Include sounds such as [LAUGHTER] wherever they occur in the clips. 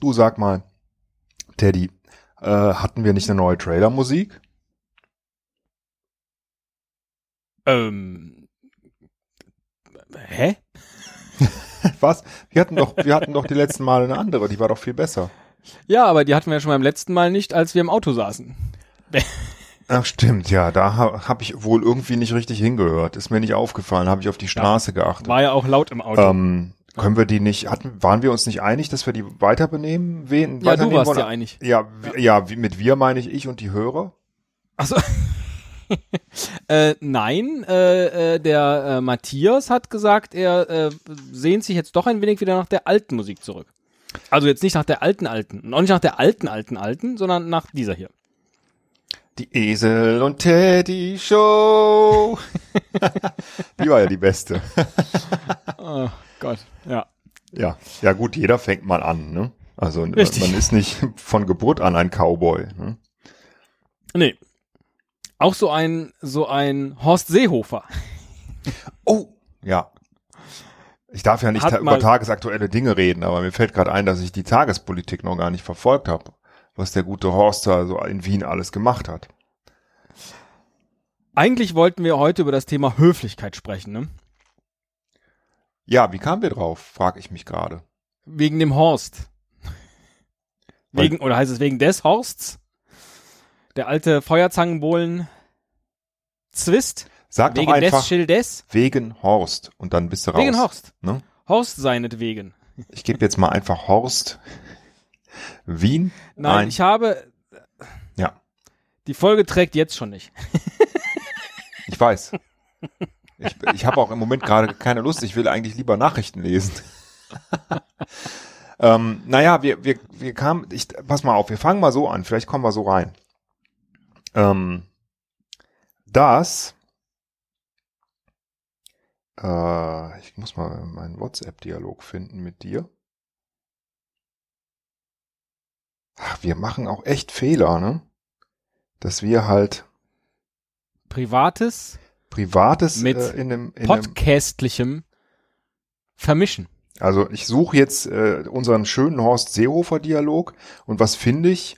Du sag mal, Teddy, äh, hatten wir nicht eine neue Trailermusik? Ähm. Hä? [LAUGHS] Was? Wir hatten doch, wir hatten doch die letzten Male eine andere, die war doch viel besser. Ja, aber die hatten wir ja schon beim letzten Mal nicht, als wir im Auto saßen. [LAUGHS] Ach stimmt, ja, da ha, habe ich wohl irgendwie nicht richtig hingehört. Ist mir nicht aufgefallen, habe ich auf die Straße geachtet. War ja auch laut im Auto. Ähm, können wir die nicht, hatten, waren wir uns nicht einig, dass wir die weiter benehmen? Wen, ja, du warst wollen? ja einig. Ja, ja, wie, mit wir meine ich ich und die Hörer. Achso. [LAUGHS] äh, nein, äh, äh, der äh, Matthias hat gesagt, er äh, sehnt sich jetzt doch ein wenig wieder nach der alten Musik zurück. Also jetzt nicht nach der alten alten, auch nicht nach der alten alten alten, sondern nach dieser hier. Die Esel und Teddy Show. [LAUGHS] [LAUGHS] die war ja die beste. Gott, ja. Ja, ja gut, jeder fängt mal an, ne? Also Richtig. man ist nicht von Geburt an ein Cowboy. Ne? Nee. Auch so ein so ein Horst Seehofer. Oh, ja. Ich darf ja nicht ta über tagesaktuelle Dinge reden, aber mir fällt gerade ein, dass ich die Tagespolitik noch gar nicht verfolgt habe, was der gute Horst da so in Wien alles gemacht hat. Eigentlich wollten wir heute über das Thema Höflichkeit sprechen, ne? Ja, wie kamen wir drauf, frage ich mich gerade. Wegen dem Horst. [LAUGHS] Weil- Wegen, oder heißt es wegen des Horsts? Der alte Feuerzangenbohlen Zwist? Sag Wegen doch einfach des Schildes? wegen Horst und dann bist du raus. Wegen Horst. Ne? Horst seinetwegen. [LAUGHS] Ich gebe jetzt mal einfach Horst Wien. Nein, ein. ich habe. Ja. Die Folge trägt jetzt schon nicht. [LAUGHS] Ich weiß. Ich, ich habe auch im Moment gerade keine Lust. Ich will eigentlich lieber Nachrichten lesen. [LAUGHS] ähm, naja, wir, wir, wir kamen, ich, pass mal auf, wir fangen mal so an. Vielleicht kommen wir so rein. Ähm, das, äh, ich muss mal meinen WhatsApp-Dialog finden mit dir. Ach, wir machen auch echt Fehler, ne? Dass wir halt Privates Privates Mit äh, in einem, in Podcastlichem vermischen. Also ich suche jetzt äh, unseren schönen Horst Seehofer Dialog und was finde ich?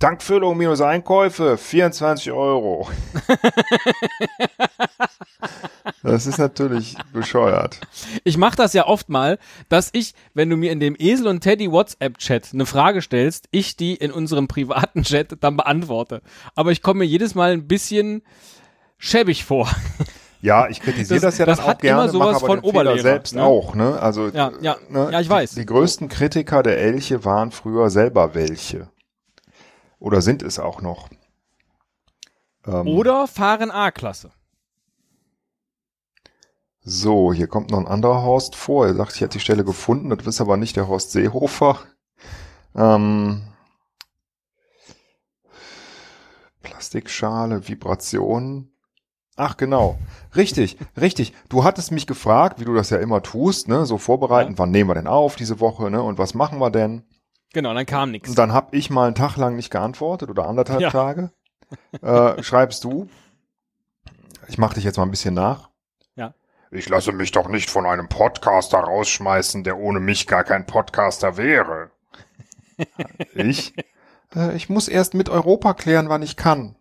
Tankfüllung minus Einkäufe, 24 Euro. [LAUGHS] das ist natürlich bescheuert. Ich mache das ja oft mal, dass ich, wenn du mir in dem Esel und Teddy WhatsApp-Chat eine Frage stellst, ich die in unserem privaten Chat dann beantworte. Aber ich komme mir jedes Mal ein bisschen schäbig vor. Ja, ich kritisiere Das- das, ja das dann auch hat immer gerne, sowas mache aber von den Fehler selbst ne? auch. Ne? Also Ja, ja, ne? ja, ich weiß. Die, die größten Kritiker der Elche waren früher selber welche. Oder sind es auch noch. Ähm, Oder fahren A-Klasse. So, hier kommt noch ein anderer Horst vor. Er sagt, ich hätte die Stelle gefunden. Das ist aber nicht der Horst Seehofer. Ähm, Plastikschale, Vibrationen. Ach genau, richtig, richtig. Du hattest mich gefragt, wie du das ja immer tust, ne, so vorbereiten, Ja. wann nehmen wir denn auf diese Woche, ne, und was machen wir denn? Genau, dann kam nichts. Und dann hab ich mal einen Tag lang nicht geantwortet oder anderthalb Ja. Tage. Äh, schreibst du? Ich mach dich jetzt mal ein bisschen nach. Ja. Ich lasse mich doch nicht von einem Podcaster rausschmeißen, der ohne mich gar kein Podcaster wäre. ich? Äh, ich muss erst mit Europa klären, wann ich kann.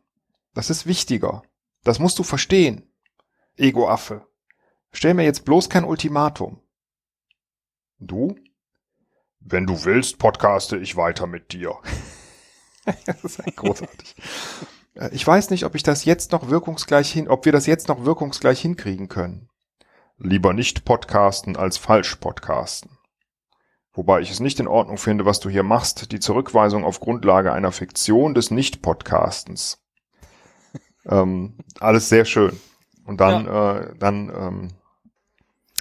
Das ist wichtiger. Das musst du verstehen. Ego-Affe. Stell mir jetzt bloß kein Ultimatum. Du? Wenn du willst, podcaste ich weiter mit dir. [LAUGHS] das ist großartig. Äh, Ich weiß nicht, ob ich das jetzt noch wirkungsgleich hin, ob wir das jetzt noch wirkungsgleich hinkriegen können. Lieber nicht podcasten als falsch podcasten. Wobei ich es nicht in Ordnung finde, was du hier machst, die Zurückweisung auf Grundlage einer Fiktion des Nicht-Podcastens. Ähm, alles sehr schön. Und dann, äh, dann ähm,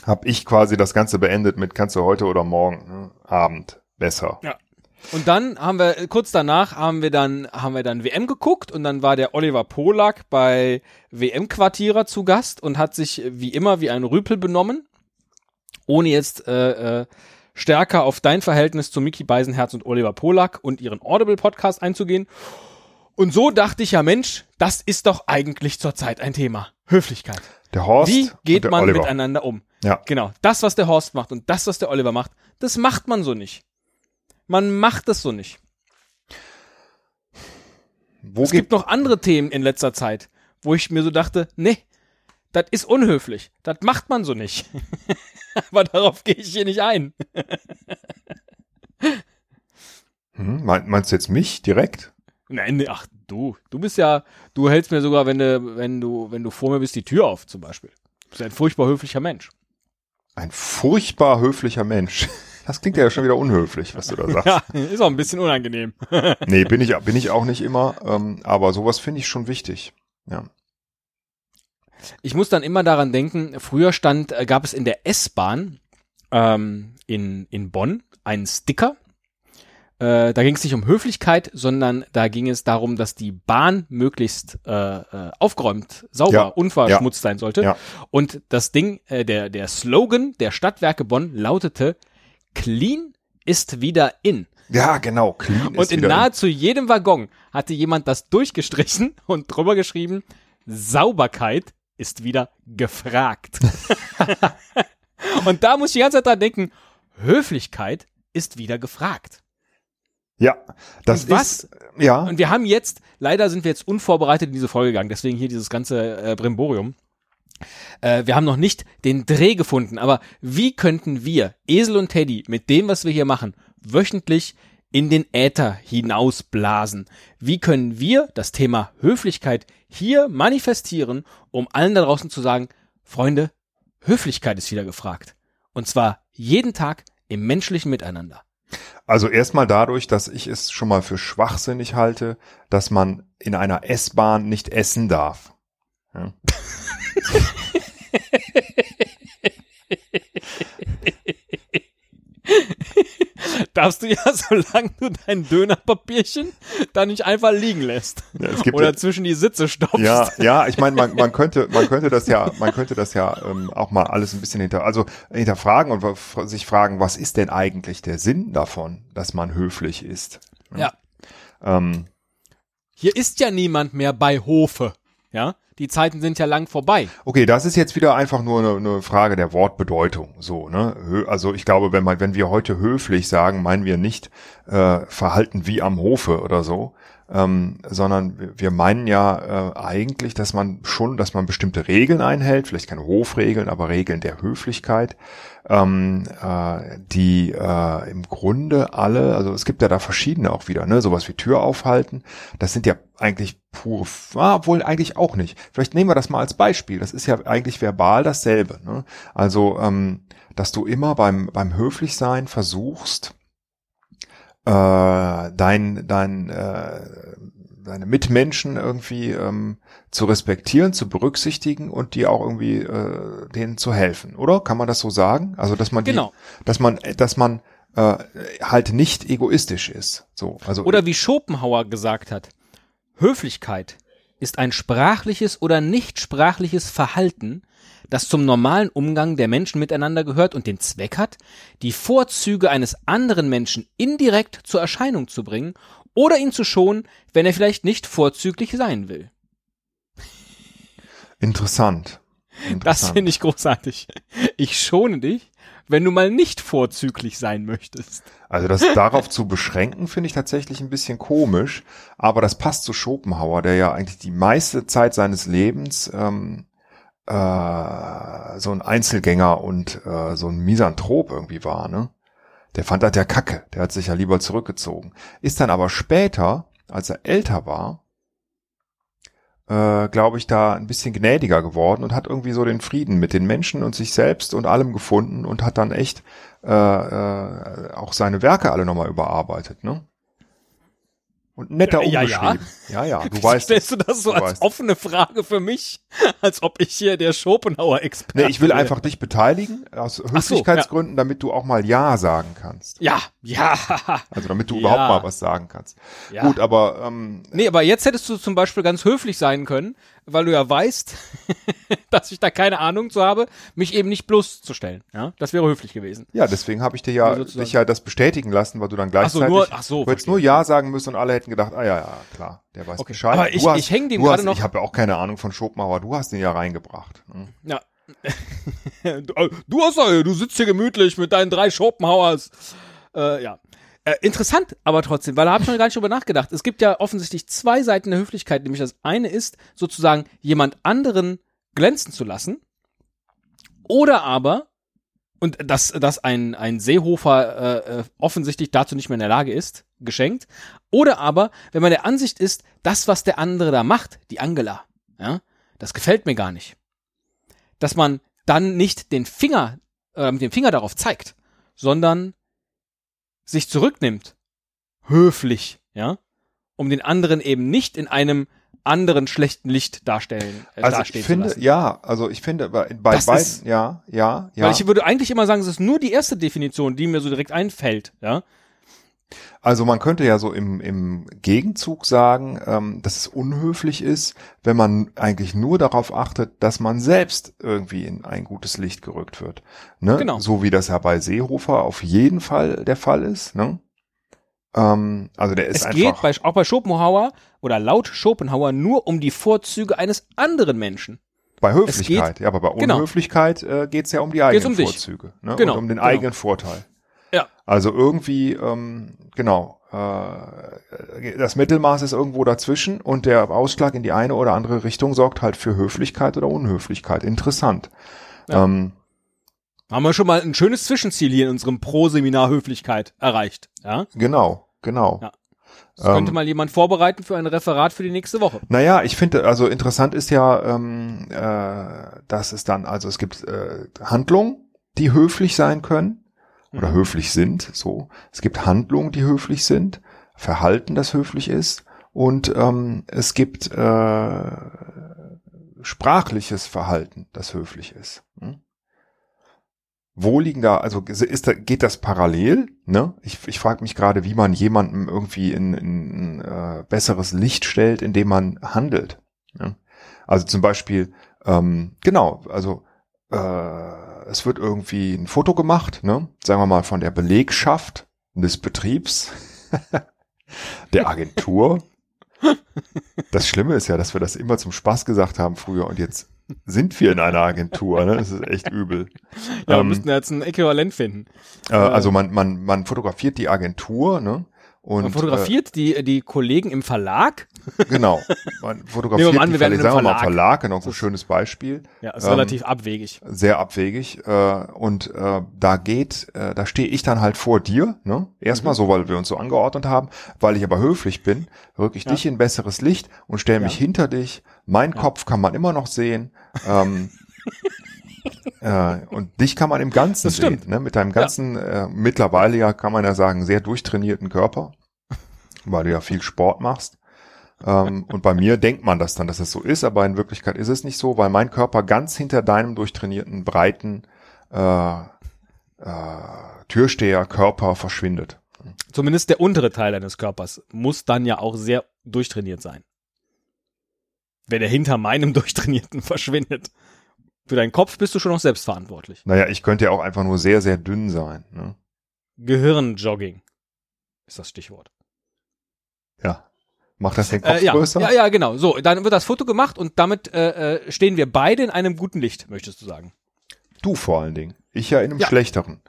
habe ich quasi das Ganze beendet mit kannst du heute oder morgen, ne? Abend, besser. Ja. Und dann haben wir, kurz danach haben wir dann, haben wir dann WM geguckt und dann war der Oliver Polak bei WM-Quartierer zu Gast und hat sich wie immer wie ein Rüpel benommen, ohne jetzt äh, äh, stärker auf dein Verhältnis zu Mickey Beisenherz und Oliver Polak und ihren Audible-Podcast einzugehen. Und so dachte ich ja, Mensch, das ist doch eigentlich zurzeit ein Thema. Höflichkeit. Der Horst Wie geht man Oliver. miteinander um? Ja. Genau. Das, was der Horst macht und das, was der Oliver macht, das macht man so nicht. Man macht es so nicht. Wo Es gibt noch andere Themen in letzter Zeit, wo ich mir so dachte, nee, das ist unhöflich. Das macht man so nicht. [LAUGHS] Aber darauf gehe ich hier nicht ein. hm, mein- meinst du jetzt mich direkt? Nein, nee, ach du, du bist ja, du hältst mir sogar, wenn du, wenn du, wenn du vor mir bist, die Tür auf zum Beispiel. Du bist ein furchtbar höflicher Mensch. Ein furchtbar höflicher Mensch. Das klingt ja schon wieder unhöflich, was du da sagst. [LAUGHS] Ja, ist auch ein bisschen unangenehm. [LAUGHS] Nee, bin ich, bin ich auch nicht immer, ähm, aber sowas finde ich schon wichtig. Ja. Ich muss dann immer daran denken, früher stand, äh, gab es in der S-Bahn ähm, in, in Bonn einen Sticker. Äh, da ging es nicht um Höflichkeit, sondern da ging es darum, dass die Bahn möglichst äh, äh, aufgeräumt, sauber, Ja, unverschmutzt sein sollte. Ja. Und das Ding, äh, der, der Slogan der Stadtwerke Bonn lautete, Clean ist wieder in. Ja, genau. Clean ist Und in nahezu jedem Waggon hatte jemand das durchgestrichen [LAUGHS] und drüber geschrieben, Sauberkeit ist wieder gefragt. [LAUGHS] [LAUGHS] und da muss ich die ganze Zeit dran denken, Höflichkeit ist wieder gefragt. Ja, das Und was- ist, ja, Und wir haben jetzt, leider sind wir jetzt unvorbereitet in diese Folge gegangen, deswegen hier dieses ganze äh, Brimborium. Äh, wir haben noch nicht den Dreh gefunden, aber wie könnten wir, Esel und Teddy, mit dem, was wir hier machen, wöchentlich in den Äther hinausblasen? Wie können wir das Thema Höflichkeit hier manifestieren, um allen da draußen zu sagen, Freunde, Höflichkeit ist wieder gefragt. Und zwar jeden Tag im menschlichen Miteinander. Also erstmal dadurch, dass ich es schon mal für schwachsinnig halte, dass man in einer S-Bahn nicht essen darf. Ja. [LAUGHS] Darfst du ja, [LAUGHS] solange du dein Dönerpapierchen da nicht einfach liegen lässt. Ja, Oder ja, zwischen die Sitze stopfst. ja, ja, ich meine, man, man könnte, man könnte das ja, man könnte das ja ähm, auch mal alles ein bisschen hinter, also hinterfragen und sich fragen, was ist denn eigentlich der Sinn davon, dass man höflich ist? Ja. Ähm, Hier ist ja niemand mehr bei Hofe. Ja. Die Zeiten sind ja lang vorbei. Okay, das ist jetzt wieder einfach nur eine, eine Frage der Wortbedeutung. So, ne? Also ich glaube, wenn man, wenn wir heute höflich sagen, meinen wir nicht äh, Verhalten wie am Hofe oder so, ähm, sondern wir- meinen ja äh, eigentlich, dass man schon, dass man bestimmte Regeln einhält, vielleicht keine Hofregeln, aber Regeln der Höflichkeit, ähm, äh, die äh, im Grunde alle, also es gibt ja da verschiedene auch wieder, ne, sowas wie Tür aufhalten, das sind ja eigentlich pure, ah, obwohl eigentlich auch nicht. Vielleicht nehmen wir das mal als Beispiel. Das ist ja eigentlich verbal dasselbe. Ne? Also, ähm, dass du immer beim beim Höflichsein versuchst, äh, dein dein äh, deine Mitmenschen irgendwie ähm, zu respektieren, zu berücksichtigen und die auch irgendwie äh, denen zu helfen, oder? Kann man das so sagen? Also dass man die, Genau. dass man dass man äh, halt nicht egoistisch ist. So, also Oder wie Schopenhauer gesagt hat, Höflichkeit ist ein sprachliches oder nicht sprachliches Verhalten, das zum normalen Umgang der Menschen miteinander gehört und den Zweck hat, die Vorzüge eines anderen Menschen indirekt zur Erscheinung zu bringen oder ihn zu schonen, wenn er vielleicht nicht vorzüglich sein will. interessant. Das Interessant. finde ich großartig. Ich schone dich, wenn du mal nicht vorzüglich sein möchtest. Also das darauf zu beschränken, finde ich tatsächlich ein bisschen komisch, aber das passt zu Schopenhauer, der ja eigentlich die meiste Zeit seines Lebens ähm, äh, so ein Einzelgänger und äh, so ein Misanthrop irgendwie war, ne? Der fand das ja kacke, der hat sich ja lieber zurückgezogen. Ist dann aber später, als er älter war, äh, glaube ich, da ein bisschen gnädiger geworden und hat irgendwie so den Frieden mit den Menschen und sich selbst und allem gefunden und hat dann echt äh, äh, auch seine Werke alle nochmal überarbeitet, ne? Und netter Ja, ja. umgeschrieben. Ja, ja, du Wieso weißt. stellst du das so Du als weißt. offene Frage für mich, als ob ich hier der Schopenhauer-Experte Nee, ich will wäre. einfach dich beteiligen, aus Höflichkeitsgründen, damit du auch mal Ja sagen kannst. Ja, ja. Also damit du Ja. überhaupt mal was sagen kannst. ja. Gut, aber ähm, Nee, aber jetzt hättest du zum Beispiel ganz höflich sein können, weil du ja weißt, [LAUGHS] dass ich da keine Ahnung zu habe, mich eben nicht bloßzustellen. Ja, das wäre höflich gewesen. ja, deswegen habe ich dir ja, sozusagen. dich ja das bestätigen lassen, weil du dann Ach so, gleichzeitig nur- ach so, du hättest nur Ja sagen müssen und alle hätten gedacht, ah ja, ja, klar, der weiß Okay. Bescheid. Aber ich- du hast, ich häng dem gerade hast, noch- Ich habe ja auch keine Ahnung von Schopenhauer, du hast den ja reingebracht. ne? Ja. [LAUGHS] du, äh, du hast ja, du sitzt hier gemütlich mit deinen drei Schopenhauers. Äh, ja. Äh, interessant, aber trotzdem, weil da habe ich noch gar nicht drüber nachgedacht. Es gibt ja offensichtlich zwei Seiten der Höflichkeit, nämlich das eine ist sozusagen jemand anderen glänzen zu lassen oder aber und dass, dass ein, ein Seehofer äh, äh, offensichtlich dazu nicht mehr in der Lage ist, geschenkt. Oder aber, wenn man der Ansicht ist, das, was der andere da macht, die Angela, ja, das gefällt mir gar nicht. Dass man dann nicht den Finger, äh, mit dem Finger darauf zeigt, sondern sich zurücknimmt, höflich, ja, um den anderen eben nicht in einem anderen schlechten Licht darstellen, äh, Also dastehen ich finde, ja, also ich finde bei, bei Das beiden, ist- ja, ja, ja. Weil ich würde eigentlich immer sagen, es ist nur die erste Definition, die mir so direkt einfällt, ja. Also man könnte ja so im, im Gegenzug sagen, ähm, dass es unhöflich ist, wenn man eigentlich nur darauf achtet, dass man selbst irgendwie in ein gutes Licht gerückt wird. Ne? Genau. So wie das ja bei Seehofer auf jeden Fall der Fall ist. Ne? Ähm, also der ist Es einfach. geht bei, auch bei Schopenhauer oder laut Schopenhauer nur um die Vorzüge eines anderen Menschen. bei Höflichkeit, ja, aber bei Genau. Unhöflichkeit äh, geht's ja um die eigenen um. Vorzüge ne? Genau, und um den genau. eigenen Vorteil. Ja. Also irgendwie, ähm, genau, äh, das Mittelmaß ist irgendwo dazwischen und der Ausschlag in die eine oder andere Richtung sorgt halt für Höflichkeit oder Unhöflichkeit. Interessant. Ja. Ähm, Haben wir schon mal ein schönes Zwischenziel hier in unserem Pro-Seminar Höflichkeit erreicht, ja. genau, genau. Ja. Das könnte Ähm, mal jemand vorbereiten für ein Referat für die nächste Woche. Naja, ich finde, also interessant ist ja, ähm, äh, dass es dann, also es gibt äh, Handlungen, die höflich sein können oder Mhm. höflich sind, so. Es gibt Handlungen, die höflich sind, Verhalten, das höflich ist und ähm, es gibt äh, sprachliches Verhalten, das höflich ist. Hm? Wo liegen da, also ist da, geht das parallel? Ne? Ich, ich frage mich gerade, wie man jemandem irgendwie in, in äh, besseres Licht stellt, indem man handelt. Ne? Also zum Beispiel, ähm, genau, also äh, es wird irgendwie ein Foto gemacht, ne? sagen wir mal von der Belegschaft des Betriebs, [LAUGHS] der Agentur. Das Schlimme ist ja, dass wir das immer zum Spaß gesagt haben früher und jetzt sind wir in einer Agentur. Ne? Das ist echt übel. Ja, wir Ähm, müssten jetzt ein Äquivalent finden. äh, also man, man, man fotografiert die Agentur, ne? Und Man fotografiert die, die Kollegen im Verlag. Äh, genau. [LAUGHS] Man fotografiert Nehmen wir an, die wir einem sagen wir mal Verlag. Verlag, genau, so ein schönes Beispiel. Ja, ist Ähm, relativ abwegig. Sehr abwegig. Äh, und äh, da geht, äh, da stehe ich dann halt vor dir, ne? Erstmal Mhm. so, weil wir uns so angeordnet haben, weil ich aber höflich bin, rücke ich Ja. dich in besseres Licht und stelle mich Ja. hinter dich. Mein Ja. Kopf kann man immer noch sehen. Ähm, [LAUGHS] äh, und dich kann man im Ganzen Das stimmt. sehen, ne? Mit deinem ganzen, äh, mittlerweile ja, kann man ja sagen, sehr durchtrainierten Körper, [LAUGHS] weil du ja viel Sport machst. Ähm, und bei mir denkt man das dann, dass es so ist, aber in Wirklichkeit ist es nicht so, weil mein Körper ganz hinter deinem durchtrainierten, breiten äh, äh, Türsteher-Körper verschwindet. Zumindest der untere Teil deines Körpers muss dann ja auch sehr durchtrainiert sein. Wenn er hinter meinem [LAUGHS] Durchtrainierten verschwindet. Für deinen Kopf bist du schon noch selbst verantwortlich. Naja, ich könnte ja auch einfach nur sehr, sehr dünn sein. Ne? Gehirnjogging ist das Stichwort. Ja. Macht das den Kopf Äh, ja, größer? ja, ja, genau. So, dann wird das Foto gemacht und damit äh, äh, stehen wir beide in einem guten Licht, möchtest du sagen. Du vor allen Dingen. Ich ja in einem Ja. schlechteren.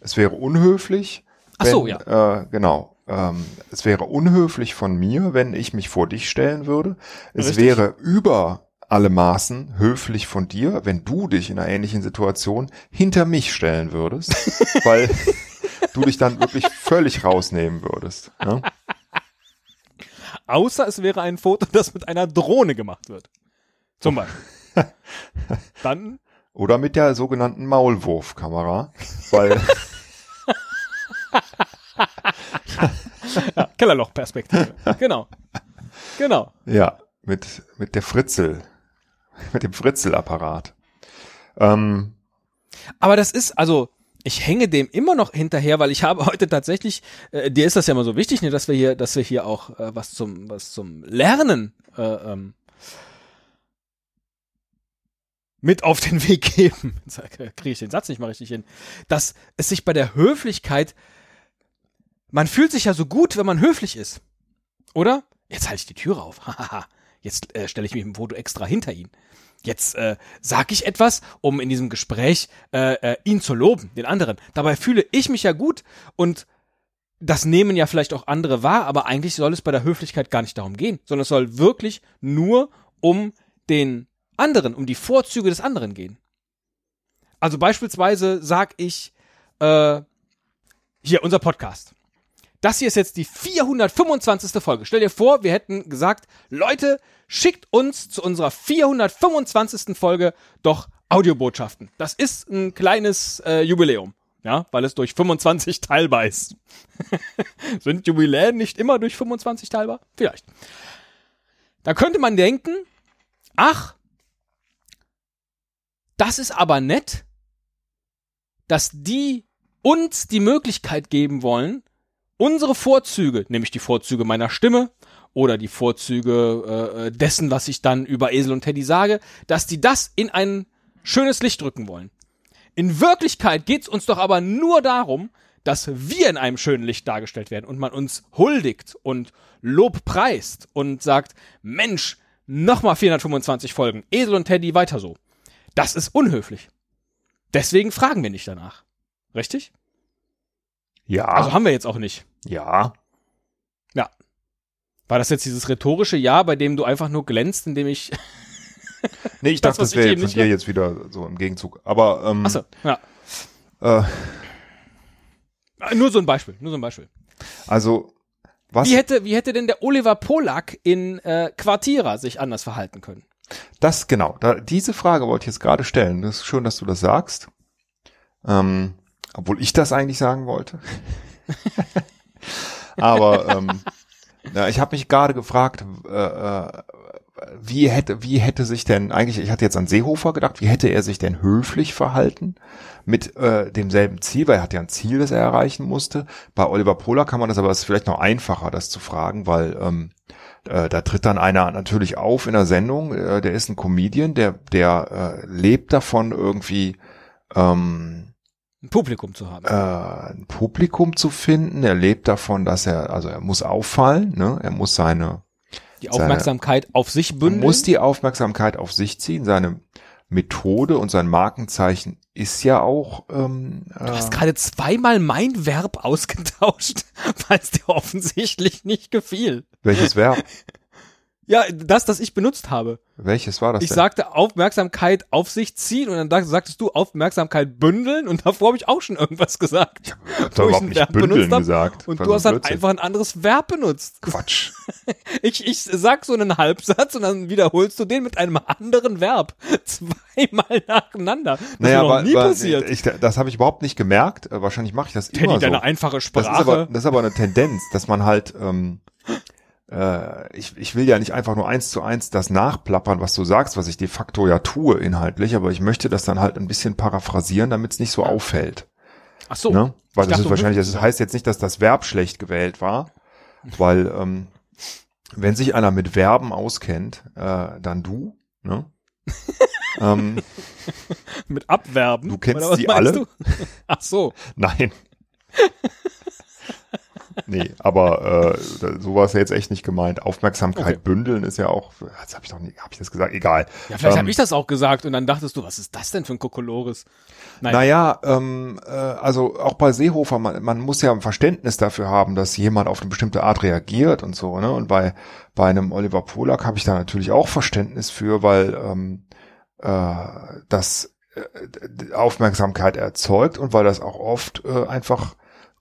Es wäre unhöflich. Ach so, wenn, Äh, genau. Ähm, es wäre unhöflich von mir, wenn ich mich vor dich stellen würde. Es Richtig. wäre über alle Maßen höflich von dir, wenn du dich in einer ähnlichen Situation hinter mich stellen würdest, [LAUGHS] weil du dich dann wirklich völlig rausnehmen würdest. Ne? [LAUGHS] Außer es wäre ein Foto, das mit einer Drohne gemacht wird. Zum Beispiel. [LAUGHS] Dann, Oder mit der sogenannten Maulwurfkamera, weil ja, Kellerloch-Perspektive. Genau. Genau. Ja, mit, mit der Fritzel. [LAUGHS] Mit dem Fritzelapparat. Ähm, Aber das ist, also, ich hänge dem immer noch hinterher, weil ich habe heute tatsächlich, äh, dir ist das ja immer so wichtig, ne, dass wir hier, dass wir hier auch äh, was zum, was zum Lernen äh, ähm, mit auf den Weg geben. [LAUGHS] Kriege ich den Satz nicht mal richtig hin. Dass es sich bei der Höflichkeit, man fühlt sich ja so gut, wenn man höflich ist. Oder? Jetzt halte ich die Türe auf. [LAUGHS] Jetzt äh, stelle ich mich im Foto extra hinter ihn. Jetzt äh, sage ich etwas, um in diesem Gespräch äh, äh, ihn zu loben, den anderen. Dabei fühle ich mich ja gut und das nehmen ja vielleicht auch andere wahr, aber eigentlich soll es bei der Höflichkeit gar nicht darum gehen, sondern es soll wirklich nur um den anderen, um die Vorzüge des anderen gehen. Also beispielsweise sag ich, äh, hier, unser Podcast. Das hier ist jetzt die 425. Folge. Stell dir vor, wir hätten gesagt, Leute, schickt uns zu unserer 425. Folge doch Audiobotschaften. Das ist ein kleines äh, Jubiläum, ja, weil es durch 25 teilbar ist. [LAUGHS] Sind Jubiläen nicht immer durch 25 teilbar? Vielleicht. Da könnte man denken, ach, das ist aber nett, dass die uns die Möglichkeit geben wollen, unsere Vorzüge, nämlich die Vorzüge meiner Stimme oder die Vorzüge äh, dessen, was ich dann über Esel und Teddy sage, dass die das in ein schönes Licht drücken wollen. In Wirklichkeit geht's uns doch aber nur darum, dass wir in einem schönen Licht dargestellt werden und man uns huldigt und Lob preist und sagt, Mensch, nochmal 425 Folgen, Esel und Teddy weiter so. Das ist unhöflich. Deswegen fragen wir nicht danach. Richtig? Ja. Also haben wir jetzt auch nicht. ja. Ja. War das jetzt dieses rhetorische Ja, bei dem du einfach nur glänzt, indem ich. [LAUGHS] Nee, ich Das, dachte, das wäre jetzt von dir jetzt wieder so im Gegenzug. Aber ähm, Achso, ja. äh, Nur so ein Beispiel, nur so ein Beispiel. also was Wie hätte, wie hätte denn der Oliver Polak in äh, Quartierer sich anders verhalten können? Das genau, da, diese Frage wollte ich jetzt gerade stellen. Das ist schön, dass du das sagst. Ähm, obwohl ich das eigentlich sagen wollte. [LAUGHS] Aber ähm, ja, ich habe mich gerade gefragt, äh, äh, wie hätte, wie hätte sich denn eigentlich, ich hatte jetzt an Seehofer gedacht, wie hätte er sich denn höflich verhalten mit äh, demselben Ziel, weil er hat ja ein Ziel, das er erreichen musste. Bei Oliver Pola kann man das aber, ist vielleicht noch einfacher, das zu fragen, weil ähm, äh, da tritt dann einer natürlich auf in der Sendung, äh, der ist ein Comedian, der, der äh, lebt davon irgendwie ähm, Ein Publikum zu haben. äh, ein Publikum zu finden. Er lebt davon, dass er, also er muss auffallen, ne? er muss seine, die Aufmerksamkeit auf sich er bündeln. muss die Aufmerksamkeit auf sich ziehen. Seine Methode und sein Markenzeichen ist ja auch, ähm, du hast gerade zweimal mein Verb ausgetauscht, [LAUGHS] weil es dir offensichtlich nicht gefiel. welches Verb? [LAUGHS] Ja, das, das ich benutzt habe. welches war das Ich denn? sagte Aufmerksamkeit auf sich ziehen und dann sag- sagtest du Aufmerksamkeit bündeln und davor habe ich auch schon irgendwas gesagt. ich habe ich überhaupt nicht Verb bündeln benutzt hab gesagt. Und du hast dann Blödsinn. einfach ein anderes Verb benutzt. Quatsch. [LAUGHS] Ich, ich sag so einen Halbsatz und dann wiederholst du den mit einem anderen Verb. [LAUGHS] Zweimal nacheinander. Das Naja, ist aber, nie aber passiert. Ich, das habe ich überhaupt nicht gemerkt. Äh, Wahrscheinlich mache ich das Teddy, immer so. deine einfache Das ist, aber, Sprache. das ist aber eine Tendenz, dass man halt, ähm, äh, ich, ich will ja nicht einfach nur eins zu eins das nachplappern, was du sagst, was ich de facto ja tue inhaltlich, aber ich möchte das dann halt ein bisschen paraphrasieren, damit es nicht so auffällt. Ach so. ne? Weil das ist wahrscheinlich, das heißt jetzt nicht, dass das Verb schlecht gewählt war, weil ähm, wenn sich einer mit Verben auskennt, äh, dann du, ne? [LAUGHS] ähm, Mit Abwerben. Du kennst die alle? Du? Ach so. [LAUGHS] Nein. Nee, aber äh, so war es ja jetzt echt nicht gemeint. Aufmerksamkeit Okay. bündeln ist ja auch, jetzt habe ich doch nicht, habe ich das gesagt? Egal. Ja, vielleicht Ähm, habe ich das auch gesagt und dann dachtest du, was ist das denn für ein Kokolores? Nein. Naja, ähm, äh, also auch bei Seehofer, man, man muss ja ein Verständnis dafür haben, dass jemand auf eine bestimmte Art reagiert und so, ne? Und bei, bei einem Oliver Polak habe ich da natürlich auch Verständnis für, weil ähm, äh, das äh, Aufmerksamkeit erzeugt und weil das auch oft äh, einfach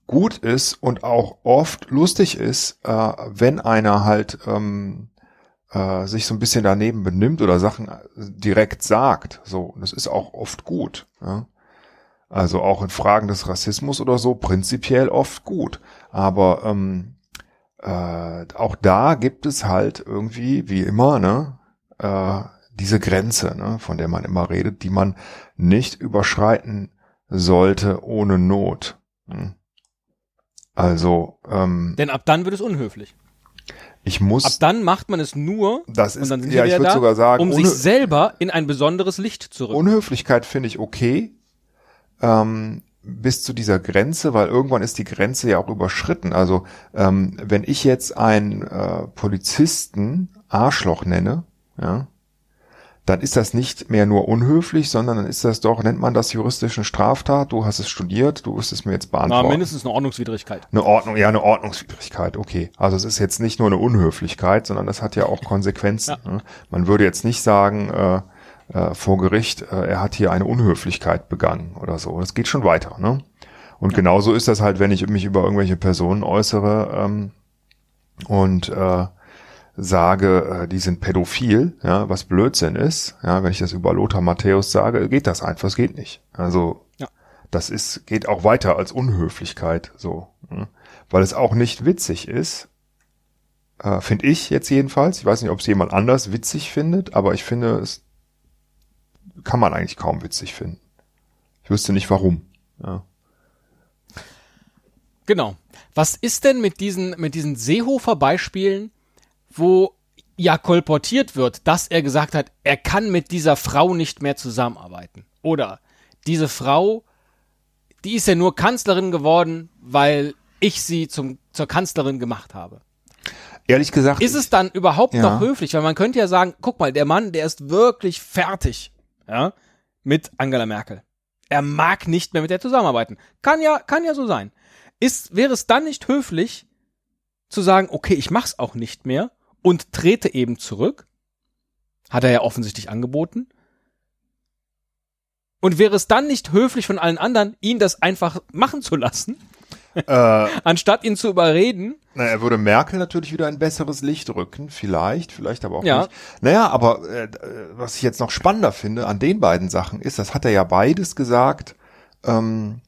gut ist und auch oft lustig ist, äh, wenn einer halt ähm, äh, sich so ein bisschen daneben benimmt oder Sachen direkt sagt. So, das ist auch oft gut. Ja? Also auch in Fragen des Rassismus oder so prinzipiell oft gut. Aber ähm, äh, auch da gibt es halt irgendwie, wie immer, ne, äh, diese Grenze, ne, von der man immer redet, die man nicht überschreiten sollte ohne Not. Hm. Also, ähm, Denn ab dann wird es unhöflich. ich muss, Ab dann macht man es nur, das ist, ja, ich würde sogar sagen, um sich selber in ein besonderes Licht zu rücken. Unhöflichkeit finde ich okay, ähm, bis zu dieser Grenze, weil irgendwann ist die Grenze ja auch überschritten. Also ähm, wenn ich jetzt einen äh, Polizisten Arschloch nenne, ja, dann ist das nicht mehr nur unhöflich, sondern dann ist das doch, nennt man das juristischen Straftat, du hast es studiert, du wirst es mir jetzt Na, beantworten. mindestens eine Ordnungswidrigkeit. Eine Ordnung, ja, eine Ordnungswidrigkeit, okay. Also es ist jetzt nicht nur eine Unhöflichkeit, sondern das hat ja auch Konsequenzen. Ne? Man würde jetzt nicht sagen, äh, äh, vor Gericht, äh, er hat hier eine Unhöflichkeit begangen oder so. Das geht schon weiter. Ne? Und genauso ist das halt, wenn ich mich über irgendwelche Personen äußere ähm, und äh, sage, äh, die sind pädophil, ja, was Blödsinn ist, ja, wenn ich das über Lothar Matthäus sage, geht das einfach, es geht nicht. Also Ja. das ist, geht auch weiter als Unhöflichkeit, so, ne? weil es auch nicht witzig ist, äh, finde ich jetzt jedenfalls. Ich weiß nicht, ob es jemand anders witzig findet, aber ich finde, es kann man eigentlich kaum witzig finden. Ich wüsste nicht warum. Ja. Genau. Was ist denn mit diesen, mit diesen Seehofer-Beispielen, wo ja kolportiert wird, dass er gesagt hat, er kann mit dieser Frau nicht mehr zusammenarbeiten? Oder diese Frau, die ist ja nur Kanzlerin geworden, weil ich sie zum, zur Kanzlerin gemacht habe. Ehrlich gesagt, Ist es dann überhaupt Ja. noch höflich? Weil man könnte ja sagen, guck mal, der Mann, der ist wirklich fertig, ja, mit Angela Merkel. Er mag nicht mehr mit der zusammenarbeiten. Kann ja, kann ja so sein. Ist, wäre es dann nicht höflich, zu sagen, okay, ich mach's auch nicht mehr und trete eben zurück? Hat er ja offensichtlich angeboten. Und wäre es dann nicht höflich von allen anderen, ihn das einfach machen zu lassen, [LAUGHS] äh, anstatt ihn zu überreden? Na, er würde Merkel natürlich wieder ein besseres Licht rücken, vielleicht, vielleicht aber auch Ja. nicht. Naja, aber äh, was ich jetzt noch spannender finde an den beiden Sachen ist, das hat er ja beides gesagt, ähm,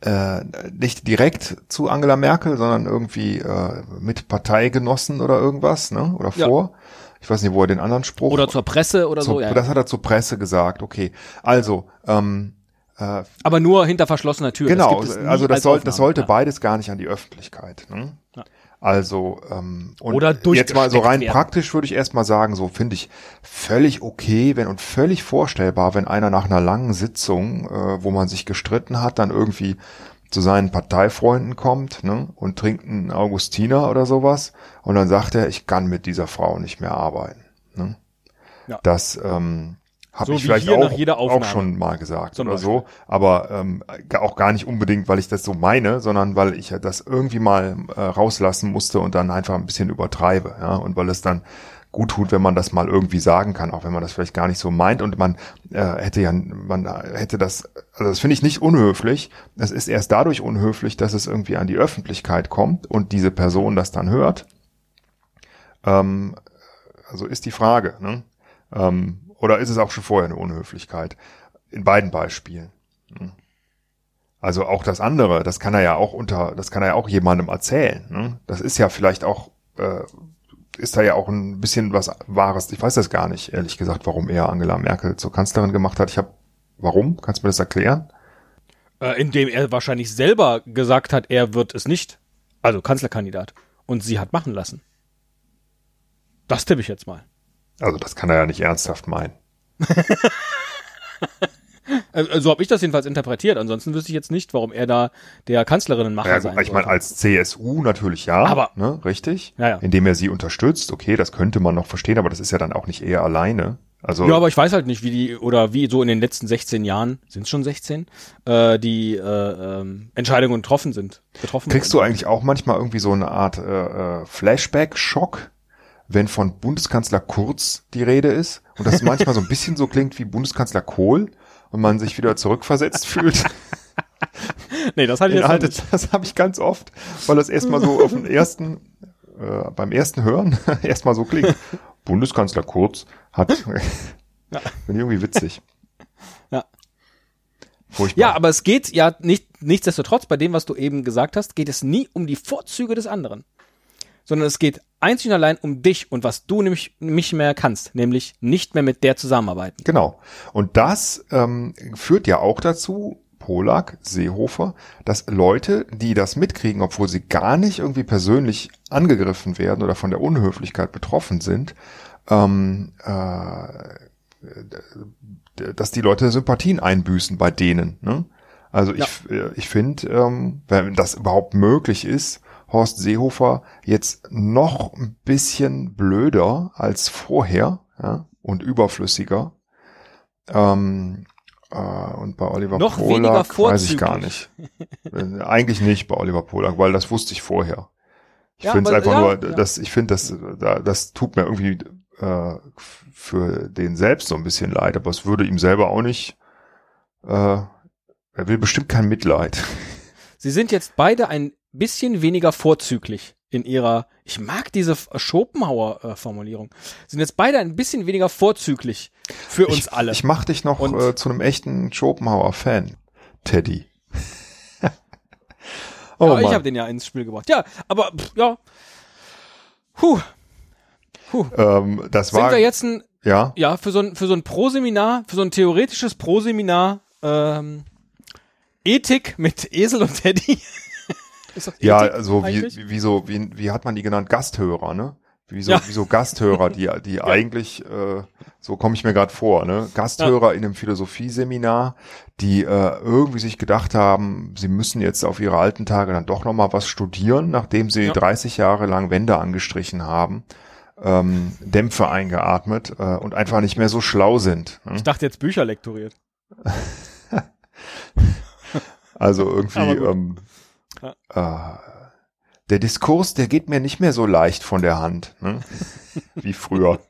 äh, nicht direkt zu Angela Merkel, sondern irgendwie äh, mit Parteigenossen oder irgendwas, ne? Oder Ja. vor. Ich weiß nicht, wo er den anderen Spruch. Oder zur Presse oder zur, so, ja. Das hat er zur Presse gesagt, okay. Also, ähm, äh, Aber nur hinter verschlossener Tür. Genau, es nie also das, soll, das sollte Ja. beides gar nicht an die Öffentlichkeit. Ne? Ja. Also ähm, und Oder jetzt mal so rein werden. praktisch würde ich erstmal sagen, so finde ich völlig okay, wenn und völlig vorstellbar, wenn einer nach einer langen Sitzung, äh, wo man sich gestritten hat, dann irgendwie zu seinen Parteifreunden kommt ne, und trinkt einen Augustiner oder sowas und dann sagt er, ich kann mit dieser Frau nicht mehr arbeiten. Ne? Ja. Das ähm, habe So ich vielleicht auch, auch schon mal gesagt oder so, aber ähm, auch gar nicht unbedingt, weil ich das so meine, sondern weil ich das irgendwie mal äh, rauslassen musste und dann einfach ein bisschen übertreibe, ja, und weil es dann gut tut, wenn man das mal irgendwie sagen kann, auch wenn man das vielleicht gar nicht so meint und man äh, hätte ja, man hätte das, also das finde ich nicht unhöflich. Es ist erst dadurch unhöflich, dass es irgendwie an die Öffentlichkeit kommt und diese Person das dann hört. Ähm, also ist die Frage, ne? Ähm, oder ist es auch schon vorher eine Unhöflichkeit? In beiden Beispielen. ne? Also auch das andere, das kann er ja auch unter, das kann er ja auch jemandem erzählen. Ne? Das ist ja vielleicht auch, äh, ist da ja auch ein bisschen was Wahres. Ich weiß das gar nicht, ehrlich gesagt, warum er Angela Merkel zur Kanzlerin gemacht hat. Ich habe, warum? Kannst du mir das erklären? Äh, indem er wahrscheinlich selber gesagt hat, er wird es nicht. Also Kanzlerkandidat. Und sie hat machen lassen. Das tippe ich jetzt mal. Also das kann er ja nicht ernsthaft meinen. Äh, so habe ich das jedenfalls interpretiert. Ansonsten wüsste ich jetzt nicht, warum er da der Kanzlerinnenmacher Ja, sein gut, ich meine, als CSU natürlich ja, Aber- ne, richtig? Ja, ja. Indem er sie unterstützt, okay, das könnte man noch verstehen, aber das ist ja dann auch nicht eher alleine. Also Ja, aber ich weiß halt nicht, wie die, oder wie so in den letzten 16 Jahren, sind es schon 16, äh, die äh, ähm, Entscheidungen getroffen sind. Getroffen kriegst wurden. du eigentlich auch manchmal irgendwie so eine Art äh, äh, Flashback-Schock, wenn von Bundeskanzler Kurz die Rede ist und das manchmal so ein bisschen so klingt wie Bundeskanzler Kohl und man sich wieder zurückversetzt fühlt. [LAUGHS] Nee, das hatte ich jetzt Inhalte, nicht. das habe ich ganz oft, weil das erstmal so auf den ersten, äh, beim ersten Hören [LAUGHS] erstmal so klingt. Bundeskanzler Kurz hat, [LAUGHS] finde ich irgendwie witzig. Ja. Furchtbar. Ja, aber es geht ja nicht, nichtsdestotrotz, bei dem, was du eben gesagt hast, geht es nie um die Vorzüge des anderen. sondern es geht einzig und allein um dich und was du nämlich nicht mehr kannst, nämlich nicht mehr mit der zusammenarbeiten. Genau. Und das ähm, führt ja auch dazu, Polak, Seehofer, dass Leute, die das mitkriegen, obwohl sie gar nicht irgendwie persönlich angegriffen werden oder von der Unhöflichkeit betroffen sind, ähm, äh, dass die Leute Sympathien einbüßen bei denen. Ne? Also ich, ja. Äh, ich finde, ähm, wenn das überhaupt möglich ist, Horst Seehofer jetzt noch ein bisschen blöder als vorher ja, und überflüssiger. Ähm, äh, und bei Oliver noch Polak weiß ich gar nicht. Äh, eigentlich nicht bei Oliver Polak, weil das wusste ich vorher. Ich ja, finde es einfach ja, nur, dass ich finde, das, das tut mir irgendwie äh, für den selbst so ein bisschen leid, aber es würde ihm selber auch nicht. Äh, er will bestimmt kein Mitleid. Sie sind jetzt beide ein bisschen weniger vorzüglich in ihrer, ich mag diese Schopenhauer-Formulierung, sind jetzt beide ein bisschen weniger vorzüglich für uns ich, alle. Ich mach dich noch äh, zu einem echten Schopenhauer-Fan, Teddy. [LAUGHS] oh, ja, ich habe den ja ins Spiel gebracht. Ja, aber pff, ja. Puh. Puh. Ähm, das war, Sind wir jetzt ein, ja, ja für so ein für so ein Proseminar, für so ein theoretisches Proseminar ähm, Ethik mit Esel und Teddy. [LAUGHS] ja, also wie, wie, wie so, wie, wie hat man die genannt? Gasthörer, ne? Wie so, ja. wie so Gasthörer, die, [LAUGHS] die ja. eigentlich, äh, so komme ich mir gerade vor, ne? Gasthörer ja. in einem Philosophieseminar, die äh, irgendwie sich gedacht haben, sie müssen jetzt auf ihre alten Tage dann doch nochmal was studieren, nachdem sie 30 Jahre lang Wände angestrichen haben, ähm, Dämpfe eingeatmet äh, und einfach nicht mehr so schlau sind. Ne? Ich dachte jetzt Bücher lektoriert. [LAUGHS] also irgendwie, ähm, ja. äh, der Diskurs, der geht mir nicht mehr so leicht von der Hand, ne? [LAUGHS] wie früher.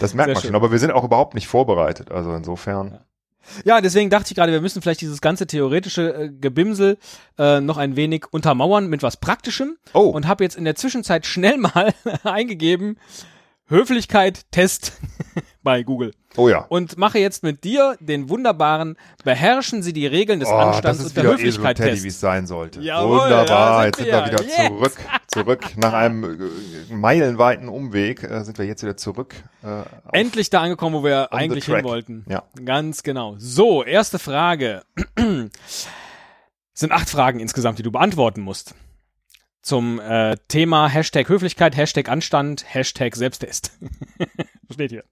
Das merkt Sehr man schön. schon, aber wir sind auch überhaupt nicht vorbereitet, also insofern. Ja. Ja, deswegen dachte ich gerade, wir müssen vielleicht dieses ganze theoretische äh, Gebimsel äh, noch ein wenig untermauern mit was Praktischem. Oh. Und habe jetzt in der Zwischenzeit schnell mal [LAUGHS] eingegeben, Höflichkeit Test bei Google. Oh ja. Und mache jetzt mit dir den wunderbaren Beherrschen Sie die Regeln des oh, Anstands und der Höflichkeit Test. wie es sein sollte. Jawohl, Wunderbar, jetzt sind wir, wieder yes. zurück, zurück nach einem äh, meilenweiten Umweg äh, sind wir jetzt wieder zurück. Äh, Endlich da angekommen, wo wir eigentlich hin wollten. Ja. Ganz genau. So, erste Frage. [CLEARS THROAT] sind acht Fragen insgesamt, die du beantworten musst zum äh, Thema Hashtag Höflichkeit, Hashtag Anstand, Hashtag Selbsttest. [LAUGHS] Steht hier.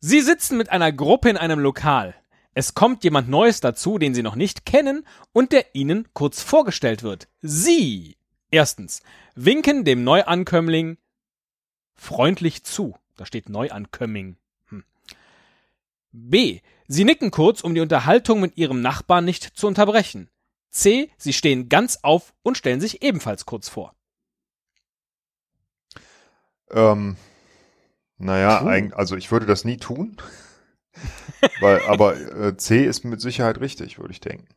Sie sitzen mit einer Gruppe in einem Lokal. Es kommt jemand Neues dazu, den Sie noch nicht kennen und der Ihnen kurz vorgestellt wird. Sie, erstens, winken dem Neuankömmling freundlich zu. Da steht Neuankömmling. Hm. B. Sie nicken kurz, um die Unterhaltung mit Ihrem Nachbarn nicht zu unterbrechen. C. Sie stehen ganz auf und stellen sich ebenfalls kurz vor. Ähm, naja, ein, also ich würde das nie tun. [LAUGHS] weil, aber äh, C ist mit Sicherheit richtig, würde ich denken.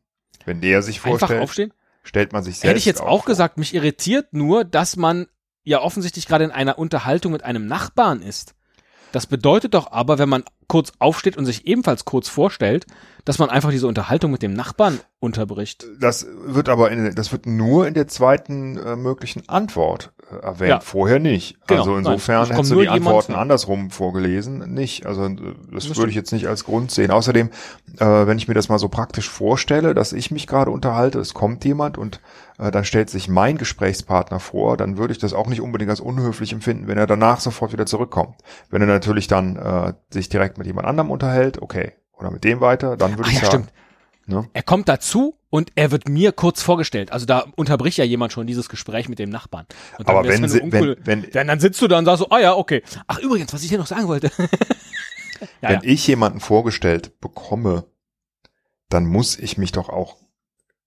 Wenn der sich vorstellt, Einfach aufstehen? stellt man sich selbst Hätte ich jetzt auch vor. gesagt, mich irritiert nur, dass man ja offensichtlich gerade in einer Unterhaltung mit einem Nachbarn ist. Das bedeutet doch aber, wenn man kurz aufsteht und sich ebenfalls kurz vorstellt, dass man einfach diese Unterhaltung mit dem Nachbarn unterbricht. Das wird aber in, das wird nur in der zweiten äh, möglichen Antwort erwähnt, ja. vorher nicht. Genau. Also insofern hättest du die Antworten andersrum vorgelesen, nicht. Also äh, das, das würde ich jetzt nicht als Grund sehen. Außerdem, äh, wenn ich mir das mal so praktisch vorstelle, dass ich mich gerade unterhalte, es kommt jemand und äh, dann stellt sich mein Gesprächspartner vor, dann würde ich das auch nicht unbedingt als unhöflich empfinden, wenn er danach sofort wieder zurückkommt. Wenn er natürlich dann äh, sich direkt mit jemand anderem unterhält, okay, oder mit dem weiter, dann würde ich ja, sagen. Stimmt. Ne? Er kommt dazu und er wird mir kurz vorgestellt. Also da unterbricht ja jemand schon dieses Gespräch mit dem Nachbarn. Aber wenn, sie, wenn, wenn, wenn, dann sitzt du da und sagst so, ah ja, okay. Ach übrigens, was ich hier noch sagen wollte. [LAUGHS] ja, wenn ja. ich jemanden vorgestellt bekomme, dann muss ich mich doch auch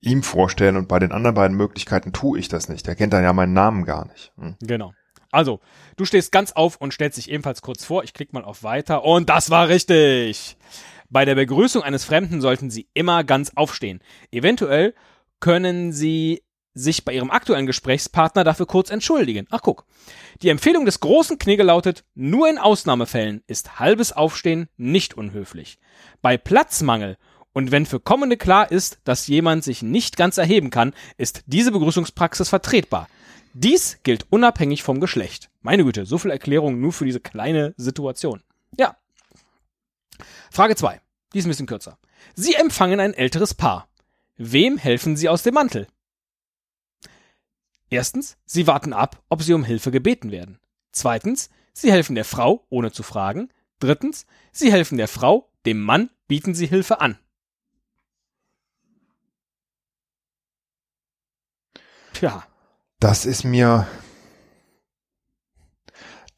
ihm vorstellen und bei den anderen beiden Möglichkeiten tue ich das nicht. Er kennt dann ja meinen Namen gar nicht. Hm. Genau. Also, du stehst ganz auf und stellst dich ebenfalls kurz vor. Ich klicke mal auf Weiter und das war richtig. Bei der Begrüßung eines Fremden sollten Sie immer ganz aufstehen. Eventuell können Sie sich bei Ihrem aktuellen Gesprächspartner dafür kurz entschuldigen. Ach guck. Die Empfehlung des großen Knigge lautet, nur in Ausnahmefällen ist halbes Aufstehen nicht unhöflich. Bei Platzmangel und wenn für Kommende klar ist, dass jemand sich nicht ganz erheben kann, ist diese Begrüßungspraxis vertretbar. Dies gilt unabhängig vom Geschlecht. Meine Güte, so viel Erklärung nur für diese kleine Situation. Ja. Frage 2. Die ist ein bisschen kürzer. Sie empfangen ein älteres Paar. Wem helfen Sie aus dem Mantel? Erstens, Sie warten ab, ob Sie um Hilfe gebeten werden. Zweitens, Sie helfen der Frau, ohne zu fragen. Drittens, Sie helfen der Frau, dem Mann bieten Sie Hilfe an. Tja. Das ist mir,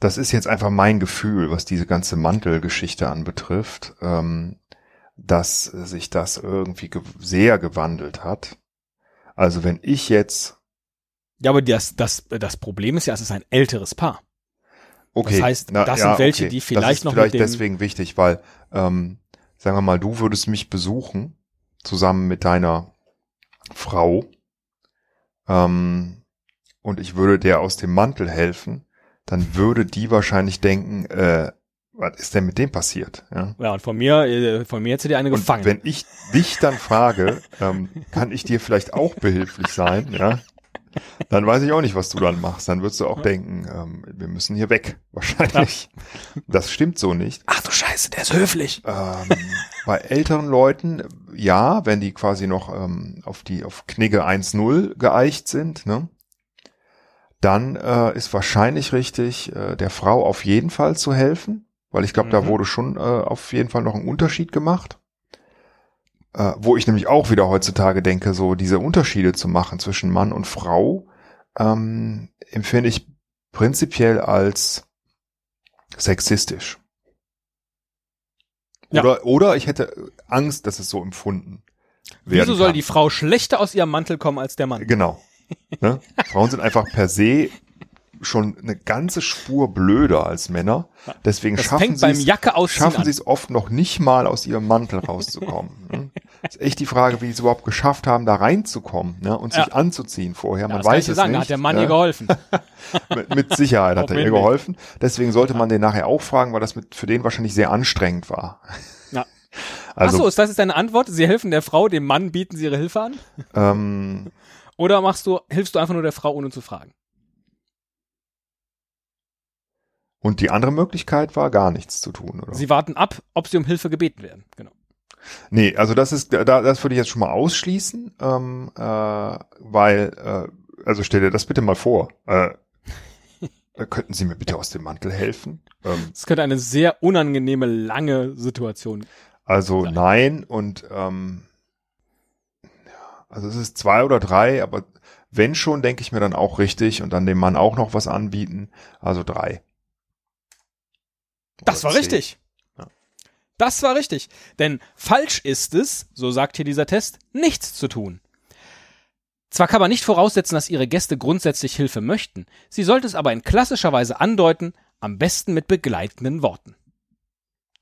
das ist jetzt einfach mein Gefühl, was diese ganze Mantelgeschichte anbetrifft, ähm, dass sich das irgendwie ge sehr gewandelt hat. Also wenn ich jetzt. Ja, aber das, das, das Problem ist ja, es ist ein älteres Paar. Okay. Das heißt, das ja, sind welche, okay. die vielleicht das ist noch vielleicht deswegen wichtig, weil, ähm, sagen wir mal, du würdest mich besuchen, zusammen mit deiner Frau, ähm, und ich würde der aus dem Mantel helfen, dann würde die wahrscheinlich denken, äh, was ist denn mit dem passiert? Ja, ja und von mir, äh, von mir hätte die eine und gefangen. Wenn ich dich dann frage, ähm, kann ich dir vielleicht auch behilflich sein, ja? Dann weiß ich auch nicht, was du dann machst. Dann würdest du auch denken, ähm, wir müssen hier weg, wahrscheinlich. Ja. Das stimmt so nicht. Ach du Scheiße, der ist höflich. Ähm, bei älteren Leuten, ja, wenn die quasi noch ähm, auf die auf Knigge 1-0 geeicht sind, ne? Dann äh, ist wahrscheinlich richtig, äh, der Frau auf jeden Fall zu helfen weil ich glaube, mhm. da wurde schon äh, auf jeden Fall noch ein Unterschied gemacht. Äh, wo ich nämlich auch wieder heutzutage denke, so diese Unterschiede zu machen zwischen Mann und Frau, ähm, empfinde ich prinzipiell als sexistisch. Oder, ja. oder ich hätte Angst, dass es so empfunden wird. Wieso soll kann. die Frau schlechter aus ihrem Mantel kommen als der Mann? Genau. Ne? Frauen sind einfach per se schon eine ganze Spur blöder als Männer. Deswegen das schaffen sie es schaffen sie es oft noch nicht mal aus ihrem Mantel rauszukommen. ne? ist echt die Frage, wie sie es überhaupt geschafft haben, da reinzukommen ne? und sich ja. anzuziehen vorher. Man ja, weiß es sagen, nicht. Hat der Mann ja. ihr geholfen? [LAUGHS] mit, mit, Sicherheit hat er ihr geholfen. Deswegen sollte man den nachher auch fragen, weil das mit, für den wahrscheinlich sehr anstrengend war. Ja. Also, Achso, ist das jetzt deine Antwort? Sie helfen der Frau, dem Mann bieten sie ihre Hilfe an? Ähm, Oder machst du, hilfst du einfach nur der Frau, ohne zu fragen? Und die andere Möglichkeit war gar nichts zu tun, oder? Sie warten ab, ob sie um Hilfe gebeten werden, genau. Nee, also das ist, da, das würde ich jetzt schon mal ausschließen, ähm, äh, weil, äh, also stell dir das bitte mal vor. Äh, [LAUGHS] äh könnten Sie mir bitte aus dem Mantel helfen? Ähm, das könnte eine sehr unangenehme, lange Situation Also sein. nein und ähm, also es ist zwei oder drei, aber wenn schon, denke ich mir dann auch richtig und dann dem Mann auch noch was anbieten. Also drei. Das war richtig. Das war richtig. Denn falsch ist es, so sagt hier dieser Test, nichts zu tun. Zwar kann man nicht voraussetzen, dass ihre Gäste grundsätzlich Hilfe möchten, sie sollte es aber in klassischer Weise andeuten, am besten mit begleitenden Worten.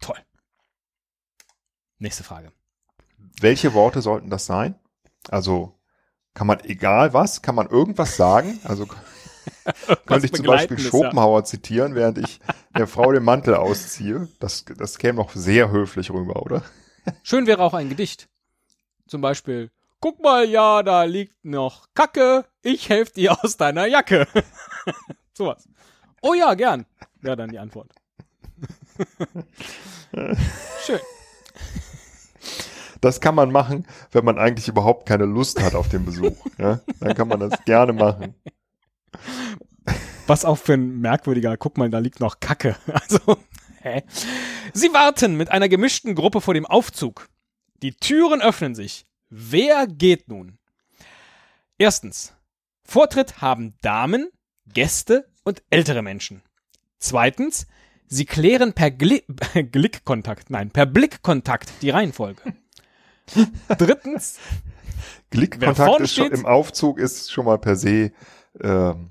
Toll. Nächste Frage. Welche Worte sollten das sein? Also kann man egal was, kann man irgendwas sagen? Also [LAUGHS] Könnte ich zum Beispiel Schopenhauer ja. zitieren, während ich der Frau den Mantel ausziehe. Das, das käme noch sehr höflich rüber, oder? Schön wäre auch ein Gedicht. Zum Beispiel, guck mal, ja, da liegt noch Kacke, ich helfe dir aus deiner Jacke. [LAUGHS] Sowas. Oh ja, gern, wäre dann die Antwort. [LAUGHS] Schön. Das kann man machen, wenn man eigentlich überhaupt keine Lust hat auf den Besuch. [LAUGHS] Ja? Dann kann man das gerne machen. Was auch für ein merkwürdiger, guck mal, da liegt noch Kacke. [LAUGHS] Also, hä? Sie warten mit einer gemischten Gruppe vor dem Aufzug. Die Türen öffnen sich. Wer geht nun? Erstens. Vortritt haben Damen, Gäste und ältere Menschen. Zweitens. Sie klären per Gli [LAUGHS] Glickkontakt, nein, per Blickkontakt die Reihenfolge. Drittens. Glickkontakt ist schon, im Aufzug ist schon mal per se ähm,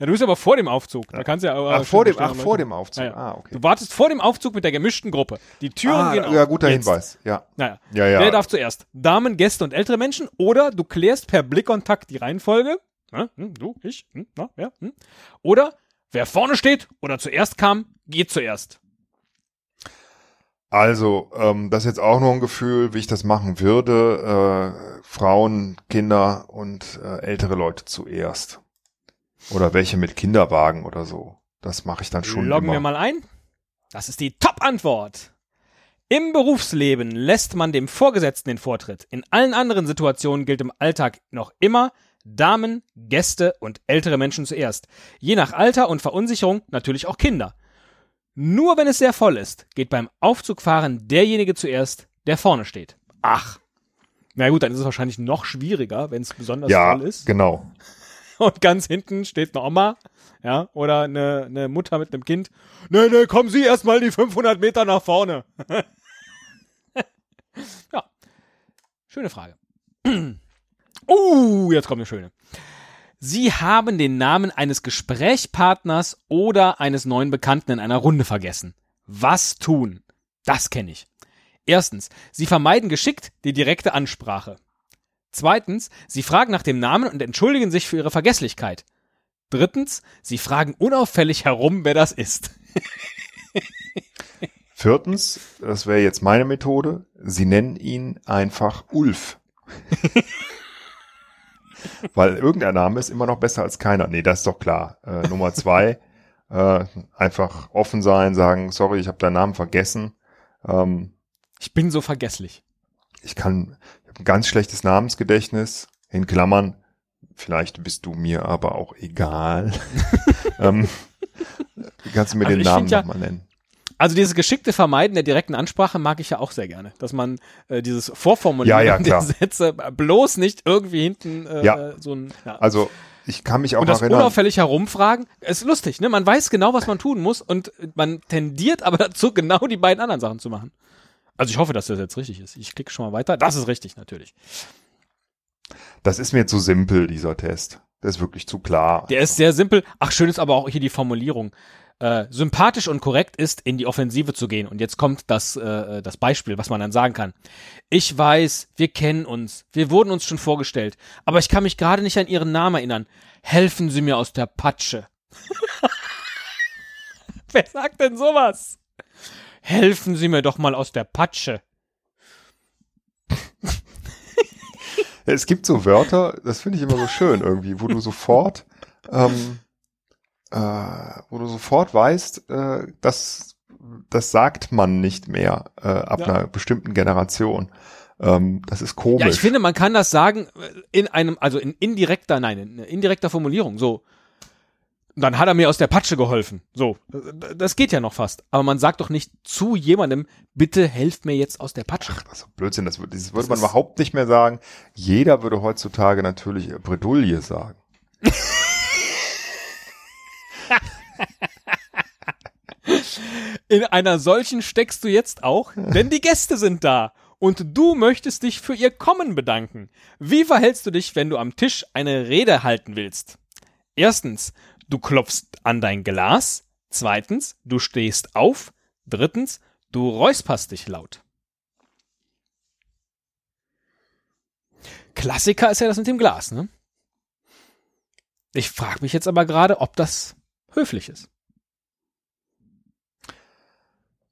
ja, du bist aber vor dem Aufzug. Da kannst du ja ach, vor dem, ach, vor dem Aufzug. Ja, ja. Ah, okay. Du wartest vor dem Aufzug mit der gemischten Gruppe. Die Türen ah, gehen auf. Ja, guter Jetzt. Hinweis. Ja. Naja. Ja, ja. Wer darf zuerst? Damen, Gäste und ältere Menschen oder du klärst per Blickkontakt die Reihenfolge. Na, hm, du, ich, hm, na, ja, hm. Oder wer vorne steht oder zuerst kam, geht zuerst. Also, ähm, das ist jetzt auch noch ein Gefühl, wie ich das machen würde. Äh, Frauen, Kinder und äh, ältere Leute zuerst. Oder welche mit Kinderwagen oder so. Das mache ich dann schon Loggen immer. wir mal ein. Das ist die Top-Antwort. Im Berufsleben lässt man dem Vorgesetzten den Vortritt. In allen anderen Situationen gilt im Alltag noch immer Damen, Gäste und ältere Menschen zuerst. Je nach Alter und Verunsicherung natürlich auch Kinder. Nur wenn es sehr voll ist, geht beim Aufzugfahren derjenige zuerst, der vorne steht. Ach. Na gut, dann ist es wahrscheinlich noch schwieriger, wenn es besonders ja, voll ist. genau. [LAUGHS] Und ganz hinten steht eine Oma, ja, oder eine, eine Mutter mit einem Kind. Nee, nee, kommen Sie erstmal die 500 Meter nach vorne. [LAUGHS] ja. Schöne Frage. [CLEARS THROAT] uh, jetzt kommt eine schöne. Sie haben den Namen eines Gesprächspartners oder eines neuen Bekannten in einer Runde vergessen. Was tun? Das kenne ich. Erstens, Sie vermeiden geschickt die direkte Ansprache. Zweitens, Sie fragen nach dem Namen und entschuldigen sich für Ihre Vergesslichkeit. Drittens, Sie fragen unauffällig herum, wer das ist. [LAUGHS] Viertens, das wäre jetzt meine Methode, Sie nennen ihn einfach Ulf. [LAUGHS] Weil irgendein Name ist immer noch besser als keiner. Nee, das ist doch klar. Äh, Nummer zwei, äh, einfach offen sein, sagen, sorry, ich habe deinen Namen vergessen. Ähm, Ich bin so vergesslich. ich kann, ich habe ein ganz schlechtes Namensgedächtnis. In Klammern, vielleicht bist du mir aber auch egal. [LAUGHS] ähm, kannst du mir Also den Namen ja- nochmal nennen? Also dieses geschickte Vermeiden der direkten Ansprache mag ich ja auch sehr gerne. Dass man äh, dieses Vorformulieren Ja, ja, der. Sätze bloß nicht irgendwie hinten äh, Ja. so ein... Ja. Also ich kann mich auch und das erinnern. unauffällig herumfragen, ist lustig, ne? Man weiß genau, was man tun muss und man tendiert aber [LAUGHS] dazu, genau die beiden anderen Sachen zu machen. Also ich hoffe, dass das jetzt richtig ist. Ich klicke schon mal weiter. Das ist richtig, natürlich. Das ist mir zu simpel, dieser Test. Das ist wirklich zu klar. Der ist sehr simpel. Ach, schön ist aber auch hier die Formulierung. Äh, sympathisch und korrekt ist, in die Offensive zu gehen. Und jetzt kommt das, äh, das Beispiel, was man dann sagen kann. Ich weiß, wir kennen uns, wir wurden uns schon vorgestellt, aber ich kann mich gerade nicht an Ihren Namen erinnern. Helfen Sie mir aus der Patsche. [LAUGHS] Wer sagt denn sowas? Helfen Sie mir doch mal aus der Patsche. [LAUGHS] Es gibt so Wörter, das finde ich immer so schön irgendwie, wo du sofort, ähm, äh, wo du sofort weißt, äh, das, das sagt man nicht mehr äh, ab Ja. einer bestimmten Generation. Ähm, das ist komisch. Ja, ich finde, man kann das sagen äh, in einem, also in indirekter, nein, in indirekter Formulierung. So, dann hat er mir aus der Patsche geholfen. So, äh, das geht ja noch fast. Aber man sagt doch nicht zu jemandem, bitte helft mir jetzt aus der Patsche. Was für Blödsinn, das, würde- das würde Das man ist- überhaupt nicht mehr sagen. Jeder würde heutzutage natürlich Bredouille sagen. [LAUGHS] In einer solchen steckst du jetzt auch, denn die Gäste sind da. Und du möchtest dich für ihr Kommen bedanken. Wie verhältst du dich, wenn du am Tisch eine Rede halten willst? Erstens, du klopfst an dein Glas. Zweitens, du stehst auf. Drittens, du räusperst dich laut. Klassiker ist ja das mit dem Glas, ne? Ich frage mich jetzt aber gerade, ob das höflich ist.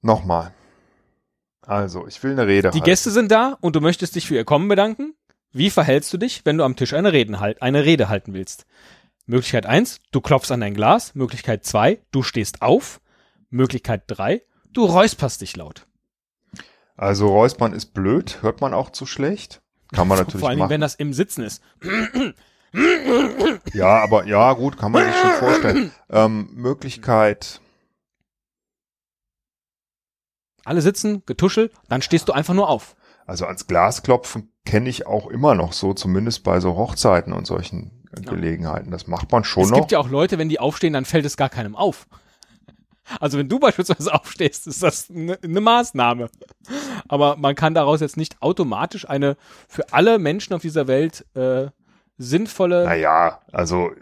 Nochmal. Also, ich will eine Rede Die halten. Gäste sind da und du möchtest dich für ihr Kommen bedanken. Wie verhältst du dich, wenn du am Tisch eine, Reden halt, eine Rede halten willst? Möglichkeit eins: du klopfst an dein Glas. Möglichkeit zwei: du stehst auf. Möglichkeit drei: du räusperst dich laut. Also Räuspern ist blöd, hört man auch zu schlecht. Kann man [LAUGHS] natürlich Vor Dingen, machen. wenn das im Sitzen ist. [CLEARS THROAT] Ja, aber ja, gut, kann man sich schon vorstellen. Ähm, Möglichkeit, Alle sitzen, getuschelt, dann stehst du einfach nur auf. also ans Glas klopfen kenne ich auch immer noch so, zumindest bei so Hochzeiten und solchen Gelegenheiten. Das macht man schon es noch. gibt ja auch Leute, wenn die aufstehen, dann fällt es gar keinem auf. Also wenn du beispielsweise [LAUGHS] aufstehst, ist das eine ne Maßnahme. Aber man kann daraus jetzt nicht automatisch eine für alle Menschen auf dieser Welt äh, sinnvolle. Naja, also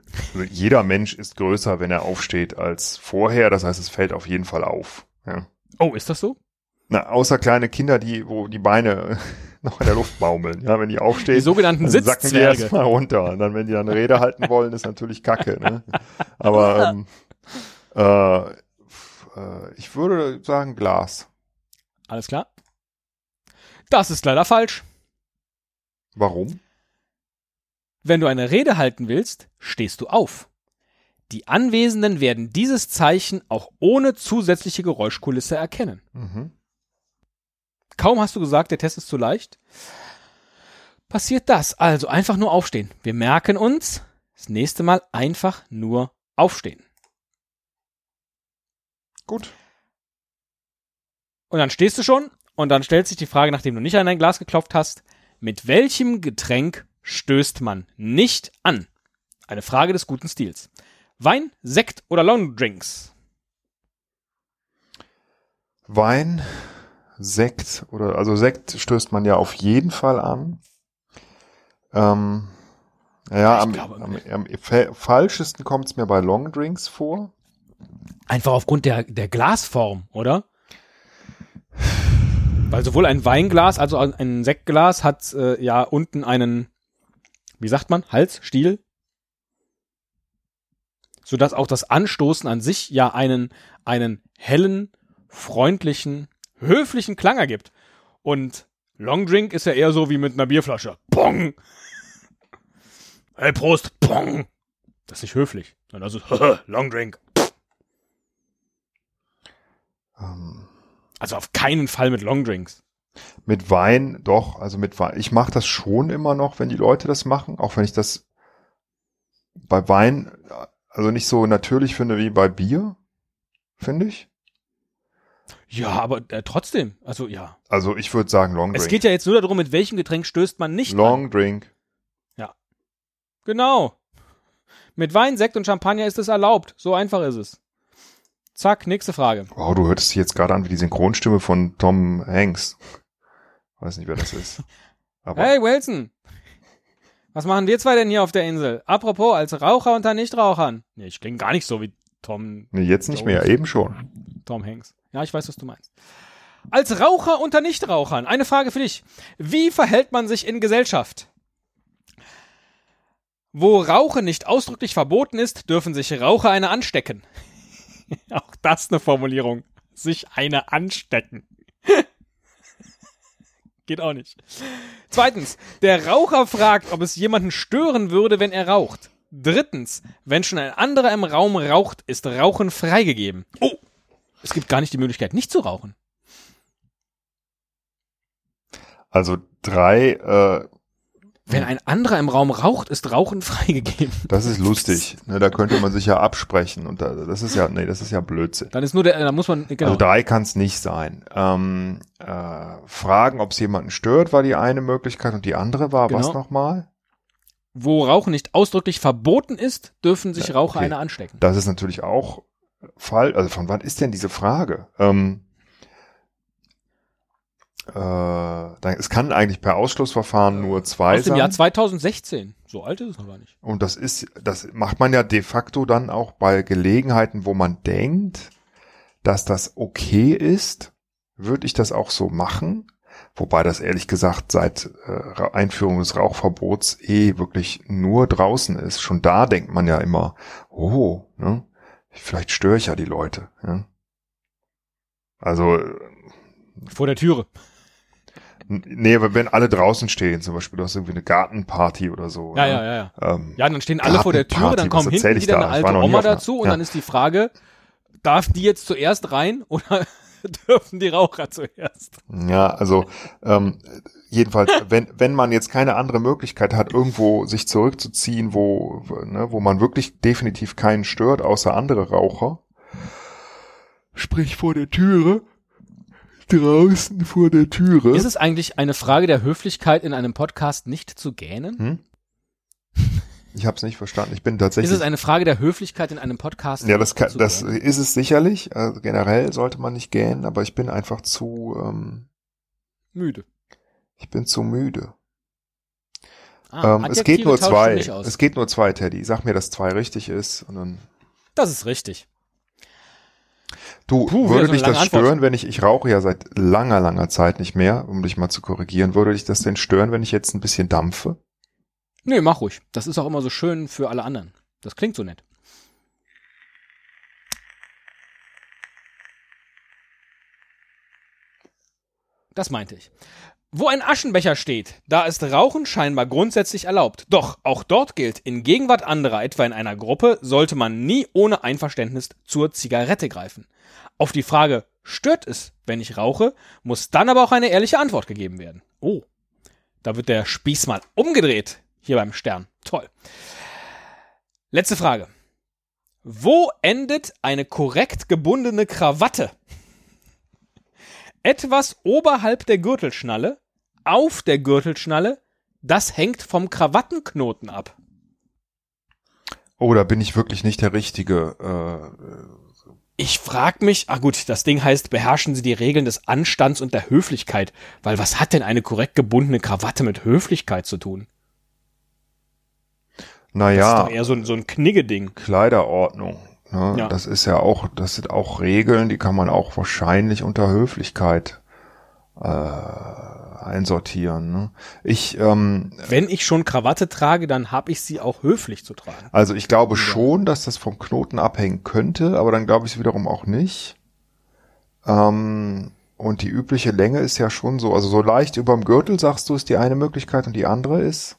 jeder Mensch ist größer, wenn er aufsteht, als vorher. Das heißt, es fällt auf jeden Fall auf. Ja. Oh, ist das so? Na, außer kleine Kinder, die, wo die Beine [LAUGHS] noch in der Luft baumeln. Ja, wenn die aufstehen, Die sogenannten sacken die erstmal runter. Und dann, wenn die dann eine Rede halten wollen, ist natürlich Kacke. Ne? Aber ähm, äh, äh, ich würde sagen Glas. Alles klar. Das ist leider falsch. Warum? Wenn du eine Rede halten willst, stehst du auf. Die Anwesenden werden dieses Zeichen auch ohne zusätzliche Geräuschkulisse erkennen. Mhm. Kaum hast du gesagt, der Test ist zu leicht. Passiert das. Also einfach nur aufstehen. Wir merken uns, das nächste Mal einfach nur aufstehen. Gut. Und dann stehst du schon und dann stellt sich die Frage, nachdem du nicht an dein Glas geklopft hast, mit welchem Getränk stößt man nicht an? Eine Frage des guten Stils. Wein, Sekt oder Longdrinks? Wein, Sekt oder also Sekt stößt man ja auf jeden Fall an. Ähm, ja, am, am, am fa- falschesten kommt es mir bei Longdrinks vor. Einfach aufgrund der, der Glasform, oder? Weil sowohl ein Weinglas, also ein Sektglas hat äh, ja unten einen, wie sagt man, Hals, Stiel, sodass auch das Anstoßen an sich ja einen, einen hellen, freundlichen, höflichen Klang ergibt. Und Longdrink ist ja eher so wie mit einer Bierflasche. Pong! Hey, Prost! Pong! Das ist nicht höflich, sondern also [LAUGHS] Longdrink. Ähm, Also auf keinen Fall mit Longdrinks. Mit Wein, doch, also mit Wein. Ich mache das schon immer noch, wenn die Leute das machen, auch wenn ich das bei Wein also nicht so natürlich finde wie bei Bier, finde ich. Ja, aber äh, trotzdem, also ja. Also ich würde sagen Long Es Drink. geht ja jetzt nur darum, mit welchem Getränk stößt man nicht an. Long Drink. Genau. Mit Wein, Sekt und Champagner ist es erlaubt. So einfach ist es. Zack, nächste Frage. Wow, du hörtest dich jetzt gerade an wie die Synchronstimme von Tom Hanks. Weiß nicht, wer das ist. [LAUGHS] Aber Hey, Wilson. Was machen wir zwei denn hier auf der Insel? Apropos, als Raucher unter Nichtrauchern. Nee, ich klinge gar nicht so wie Tom, nee, jetzt nicht mehr, eben schon. Tom Hanks. Ja, ich weiß, was du meinst. Als Raucher unter Nichtrauchern. Eine Frage für dich. Wie verhält man sich in Gesellschaft? Wo Rauchen nicht ausdrücklich verboten ist, dürfen sich Raucher eine anstecken. [LAUGHS] Auch das eine Formulierung. Sich eine anstecken. [LAUGHS] Geht auch nicht. Zweitens, der Raucher fragt, ob es jemanden stören würde, wenn er raucht. Drittens, wenn schon ein anderer im Raum raucht, ist Rauchen freigegeben. Oh, es gibt gar nicht die Möglichkeit, nicht zu rauchen. Also drei, äh, Wenn ein anderer im Raum raucht, ist Rauchen [LAUGHS] freigegeben. das ist lustig. Ne, da könnte man sich ja absprechen. Und da, das ist ja, nee, das ist ja Blödsinn. Dann ist nur der, da muss man, genau. Also drei kann es nicht sein. Ähm, äh, fragen, ob es jemanden stört, war die eine Möglichkeit und die andere war was Genau. nochmal? Wo Rauchen nicht ausdrücklich verboten ist, dürfen sich Ja, Raucher okay. eine anstecken. Das ist natürlich auch Fall. Also von wann ist denn diese Frage? Ähm, äh, es kann eigentlich per Ausschlussverfahren nur zwei Aus dem sein. Jahr 2016. So alt ist es noch gar nicht. Und das ist, das macht man ja de facto dann auch bei Gelegenheiten, wo man denkt, dass das okay ist, würde ich das auch so machen. Wobei das ehrlich gesagt seit äh, Einführung des Rauchverbots eh wirklich nur draußen ist. Schon da denkt man ja immer, oh, ne, vielleicht störe ich ja die Leute. Ja. Also, äh, Vor der Türe. Nee, aber wenn alle draußen stehen, zum Beispiel, du hast irgendwie eine Gartenparty oder so. Ja, ne? ja, ja, ja. Ähm, Ja, dann stehen alle vor der Türe, dann kommen hinten wieder da? eine alte Oma dazu und ja. dann ist die Frage, darf die jetzt zuerst rein oder [LAUGHS] dürfen die Raucher zuerst? Ja, also ähm, jedenfalls, wenn, wenn man jetzt keine andere Möglichkeit hat, irgendwo sich zurückzuziehen, wo, ne, wo man wirklich definitiv keinen stört, außer andere Raucher, sprich vor der Türe, draußen vor der Türe. Ist es eigentlich eine Frage der Höflichkeit, in einem Podcast nicht zu gähnen? Hm? Ich habe es nicht verstanden. Ich bin Ist tatsächlich. es eine Frage der Höflichkeit, in einem Podcast ja, das, kann, das gähnen? ist es sicherlich. Also generell sollte man nicht gähnen, aber ich bin einfach zu, ähm, Müde. ich bin zu müde. Ah, ähm, es geht nur zwei. Es geht nur zwei, Teddy. Sag mir, dass zwei richtig ist und dann Das ist richtig. Du, Puh, würde so dich das lange Antwort. stören, wenn ich, ich rauche ja seit langer, langer Zeit nicht mehr, um dich mal zu korrigieren, würde dich das denn stören, wenn ich jetzt ein bisschen dampfe? Nee, mach ruhig. Das ist auch immer so schön für alle anderen. Das klingt so nett. Das meinte ich. Wo ein Aschenbecher steht, da ist Rauchen scheinbar grundsätzlich erlaubt. Doch auch dort gilt, in Gegenwart anderer, etwa in einer Gruppe, sollte man nie ohne Einverständnis zur Zigarette greifen. Auf die Frage, stört es, wenn ich rauche, muss dann aber auch eine ehrliche Antwort gegeben werden. Oh, da wird der Spieß mal umgedreht, hier beim Stern. Toll. Letzte Frage. Wo endet eine korrekt gebundene Krawatte? Etwas oberhalb der Gürtelschnalle, auf der Gürtelschnalle, das hängt vom Krawattenknoten ab. Oh, da bin ich wirklich nicht der Richtige. Äh, Ich frag mich, ah gut, das Ding heißt, beherrschen Sie die Regeln des Anstands und der Höflichkeit, weil was hat denn eine korrekt gebundene Krawatte mit Höflichkeit zu tun? Das ist naja, doch eher so, so ein Kniggeding. Kleiderordnung. Ne? Ja. Das ist ja auch, das sind auch Regeln, die kann man auch wahrscheinlich unter Höflichkeit äh, einsortieren. Ne? Ich, ähm, Wenn ich schon Krawatte trage, dann habe ich sie auch höflich zu tragen. also ich glaube schon, dass das vom Knoten abhängen könnte, aber dann glaube ich es wiederum auch nicht. Ähm, und die übliche Länge ist ja schon so, also so leicht überm Gürtel, sagst du, ist die eine Möglichkeit und die andere ist,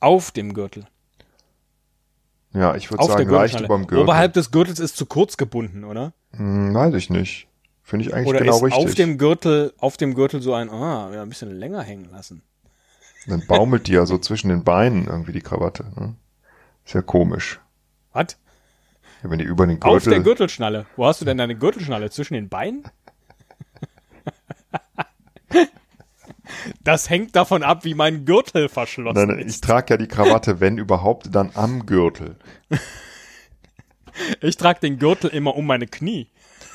Auf dem Gürtel. Ja, ich würde sagen, leicht Gürtelschnalle. überm Gürtel. Oberhalb des Gürtels ist zu kurz gebunden, oder? Hm, weiß ich nicht. Finde ich eigentlich Oder genau ist richtig. auf dem Gürtel, auf dem Gürtel so ein, ah, ja, ein bisschen länger hängen lassen. Dann baumelt die ja so zwischen den Beinen irgendwie die Krawatte. Ne? Ist ja komisch. Was? Ja, wenn die über den Auf der Gürtel. Gürtelschnalle. Wo hast du denn deine Gürtelschnalle? Zwischen den Beinen? [LAUGHS] Das hängt davon ab, wie mein Gürtel verschlossen Nein, ich ist. trage ja die Krawatte, wenn überhaupt, dann am Gürtel. [LAUGHS] Ich trage den Gürtel immer um meine Knie.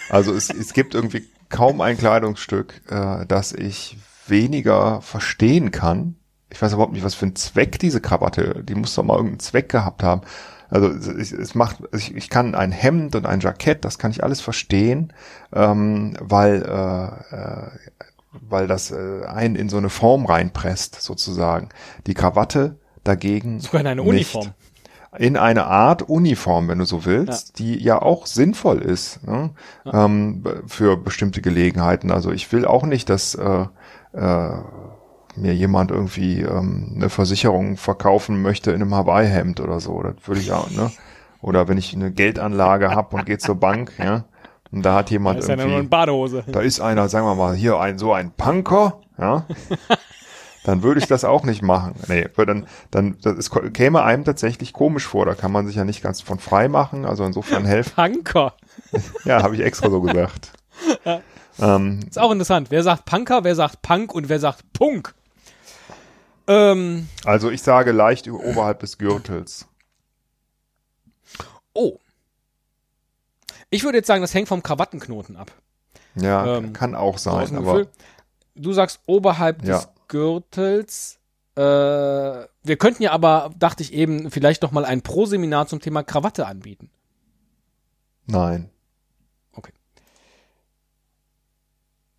Also es, es gibt irgendwie kaum ein Kleidungsstück, äh, das ich weniger verstehen kann. Ich weiß überhaupt nicht, was für einen Zweck diese Krawatte, die muss doch mal irgendeinen Zweck gehabt haben. Also es, es macht, ich, ich kann ein Hemd und ein Jackett, das kann ich alles verstehen, ähm, weil äh, äh, weil das äh, einen in so eine Form reinpresst sozusagen. Die Krawatte dagegen Sogar in eine nicht Uniform. in eine Art Uniform, wenn du so willst, die ja auch sinnvoll ist ne? ähm, b- für bestimmte Gelegenheiten. Also ich will auch nicht, dass äh, äh, mir jemand irgendwie ähm, eine Versicherung verkaufen möchte in einem Hawaii-Hemd oder so. Das würde ich auch, ne? Oder wenn ich eine Geldanlage habe und gehe zur Bank, ja, und da hat jemand Das ist ja nur irgendwie eine Badehose. da ist einer, sagen wir mal, hier ein so ein Punker, ja, [LAUGHS] dann würde ich das auch nicht machen. Nee, weil dann, dann das ist, käme einem tatsächlich komisch vor. Da kann man sich ja nicht ganz von frei machen. Also insofern helfen. Punker. [LAUGHS] Ja, habe ich extra so gesagt. Ähm, Ist auch interessant. Wer sagt Punker, wer sagt Punk und wer sagt Punk? Ähm, also ich sage leicht oberhalb des Gürtels. oh. Ich würde jetzt sagen, das hängt vom Krawattenknoten ab. Ja, Ähm, kann auch sein, aber. Du sagst oberhalb Ja. des Gürtels. Äh, wir könnten ja aber, dachte ich eben, vielleicht noch mal ein Pro-Seminar zum Thema Krawatte anbieten. nein.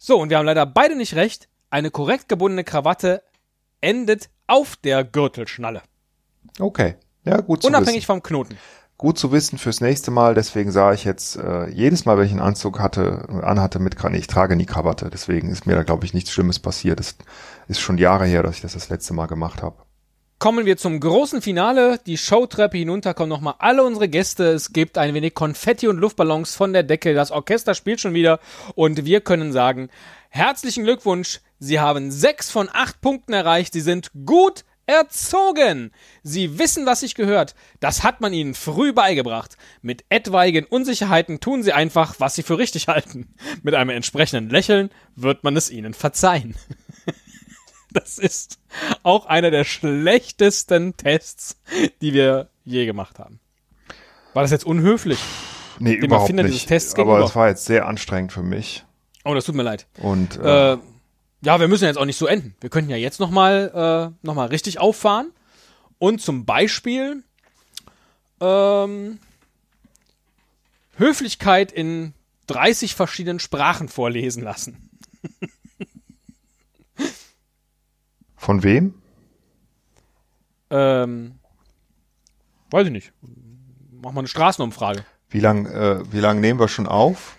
So, und wir haben leider beide nicht recht. Eine korrekt gebundene Krawatte endet auf der Gürtelschnalle. Okay. Ja, gut zu Unabhängig wissen. vom Knoten. Gut zu wissen fürs nächste Mal. Deswegen sah ich jetzt äh, jedes Mal, wenn ich einen Anzug hatte, anhatte mit Krawatte, ich trage nie Krawatte. Deswegen ist mir da, glaube ich, nichts Schlimmes passiert. Das ist schon Jahre her, dass ich das das letzte Mal gemacht habe. Kommen wir zum großen Finale. Die Showtreppe hinunter kommen nochmal alle unsere Gäste. Es gibt ein wenig Konfetti und Luftballons von der Decke. Das Orchester spielt schon wieder. Und wir können sagen, herzlichen Glückwunsch. Sie haben sechs von acht Punkten erreicht. Sie sind gut erzogen. Sie wissen, was sich gehört. Das hat man ihnen früh beigebracht. Mit etwaigen Unsicherheiten tun sie einfach, was sie für richtig halten. Mit einem entsprechenden Lächeln wird man es ihnen verzeihen. [LAUGHS] Das ist auch einer der schlechtesten Tests, die wir je gemacht haben. War das jetzt unhöflich? Nee, überhaupt nicht. Aber es war jetzt sehr anstrengend für mich. Oh, das tut mir leid. Und äh, Äh, ja, wir müssen jetzt auch nicht so enden. Wir könnten ja jetzt nochmal äh, noch mal richtig auffahren und zum Beispiel ähm, Höflichkeit in 30 verschiedenen Sprachen vorlesen lassen. [LAUGHS] von wem? Ähm, weiß ich nicht. Mach mal eine Straßenumfrage. Wie lang, äh, wie lang nehmen wir schon auf?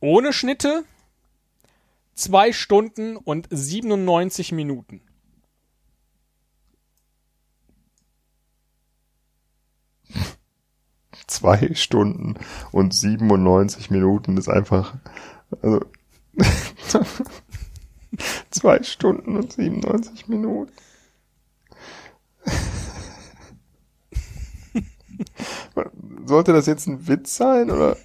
ohne Schnitte zwei Stunden und 97 Minuten. [LAUGHS] Zwei Stunden und 97 Minuten ist einfach, also, [LAUGHS] zwei Stunden und 97 Minuten. [LAUGHS] Sollte das jetzt ein Witz sein oder?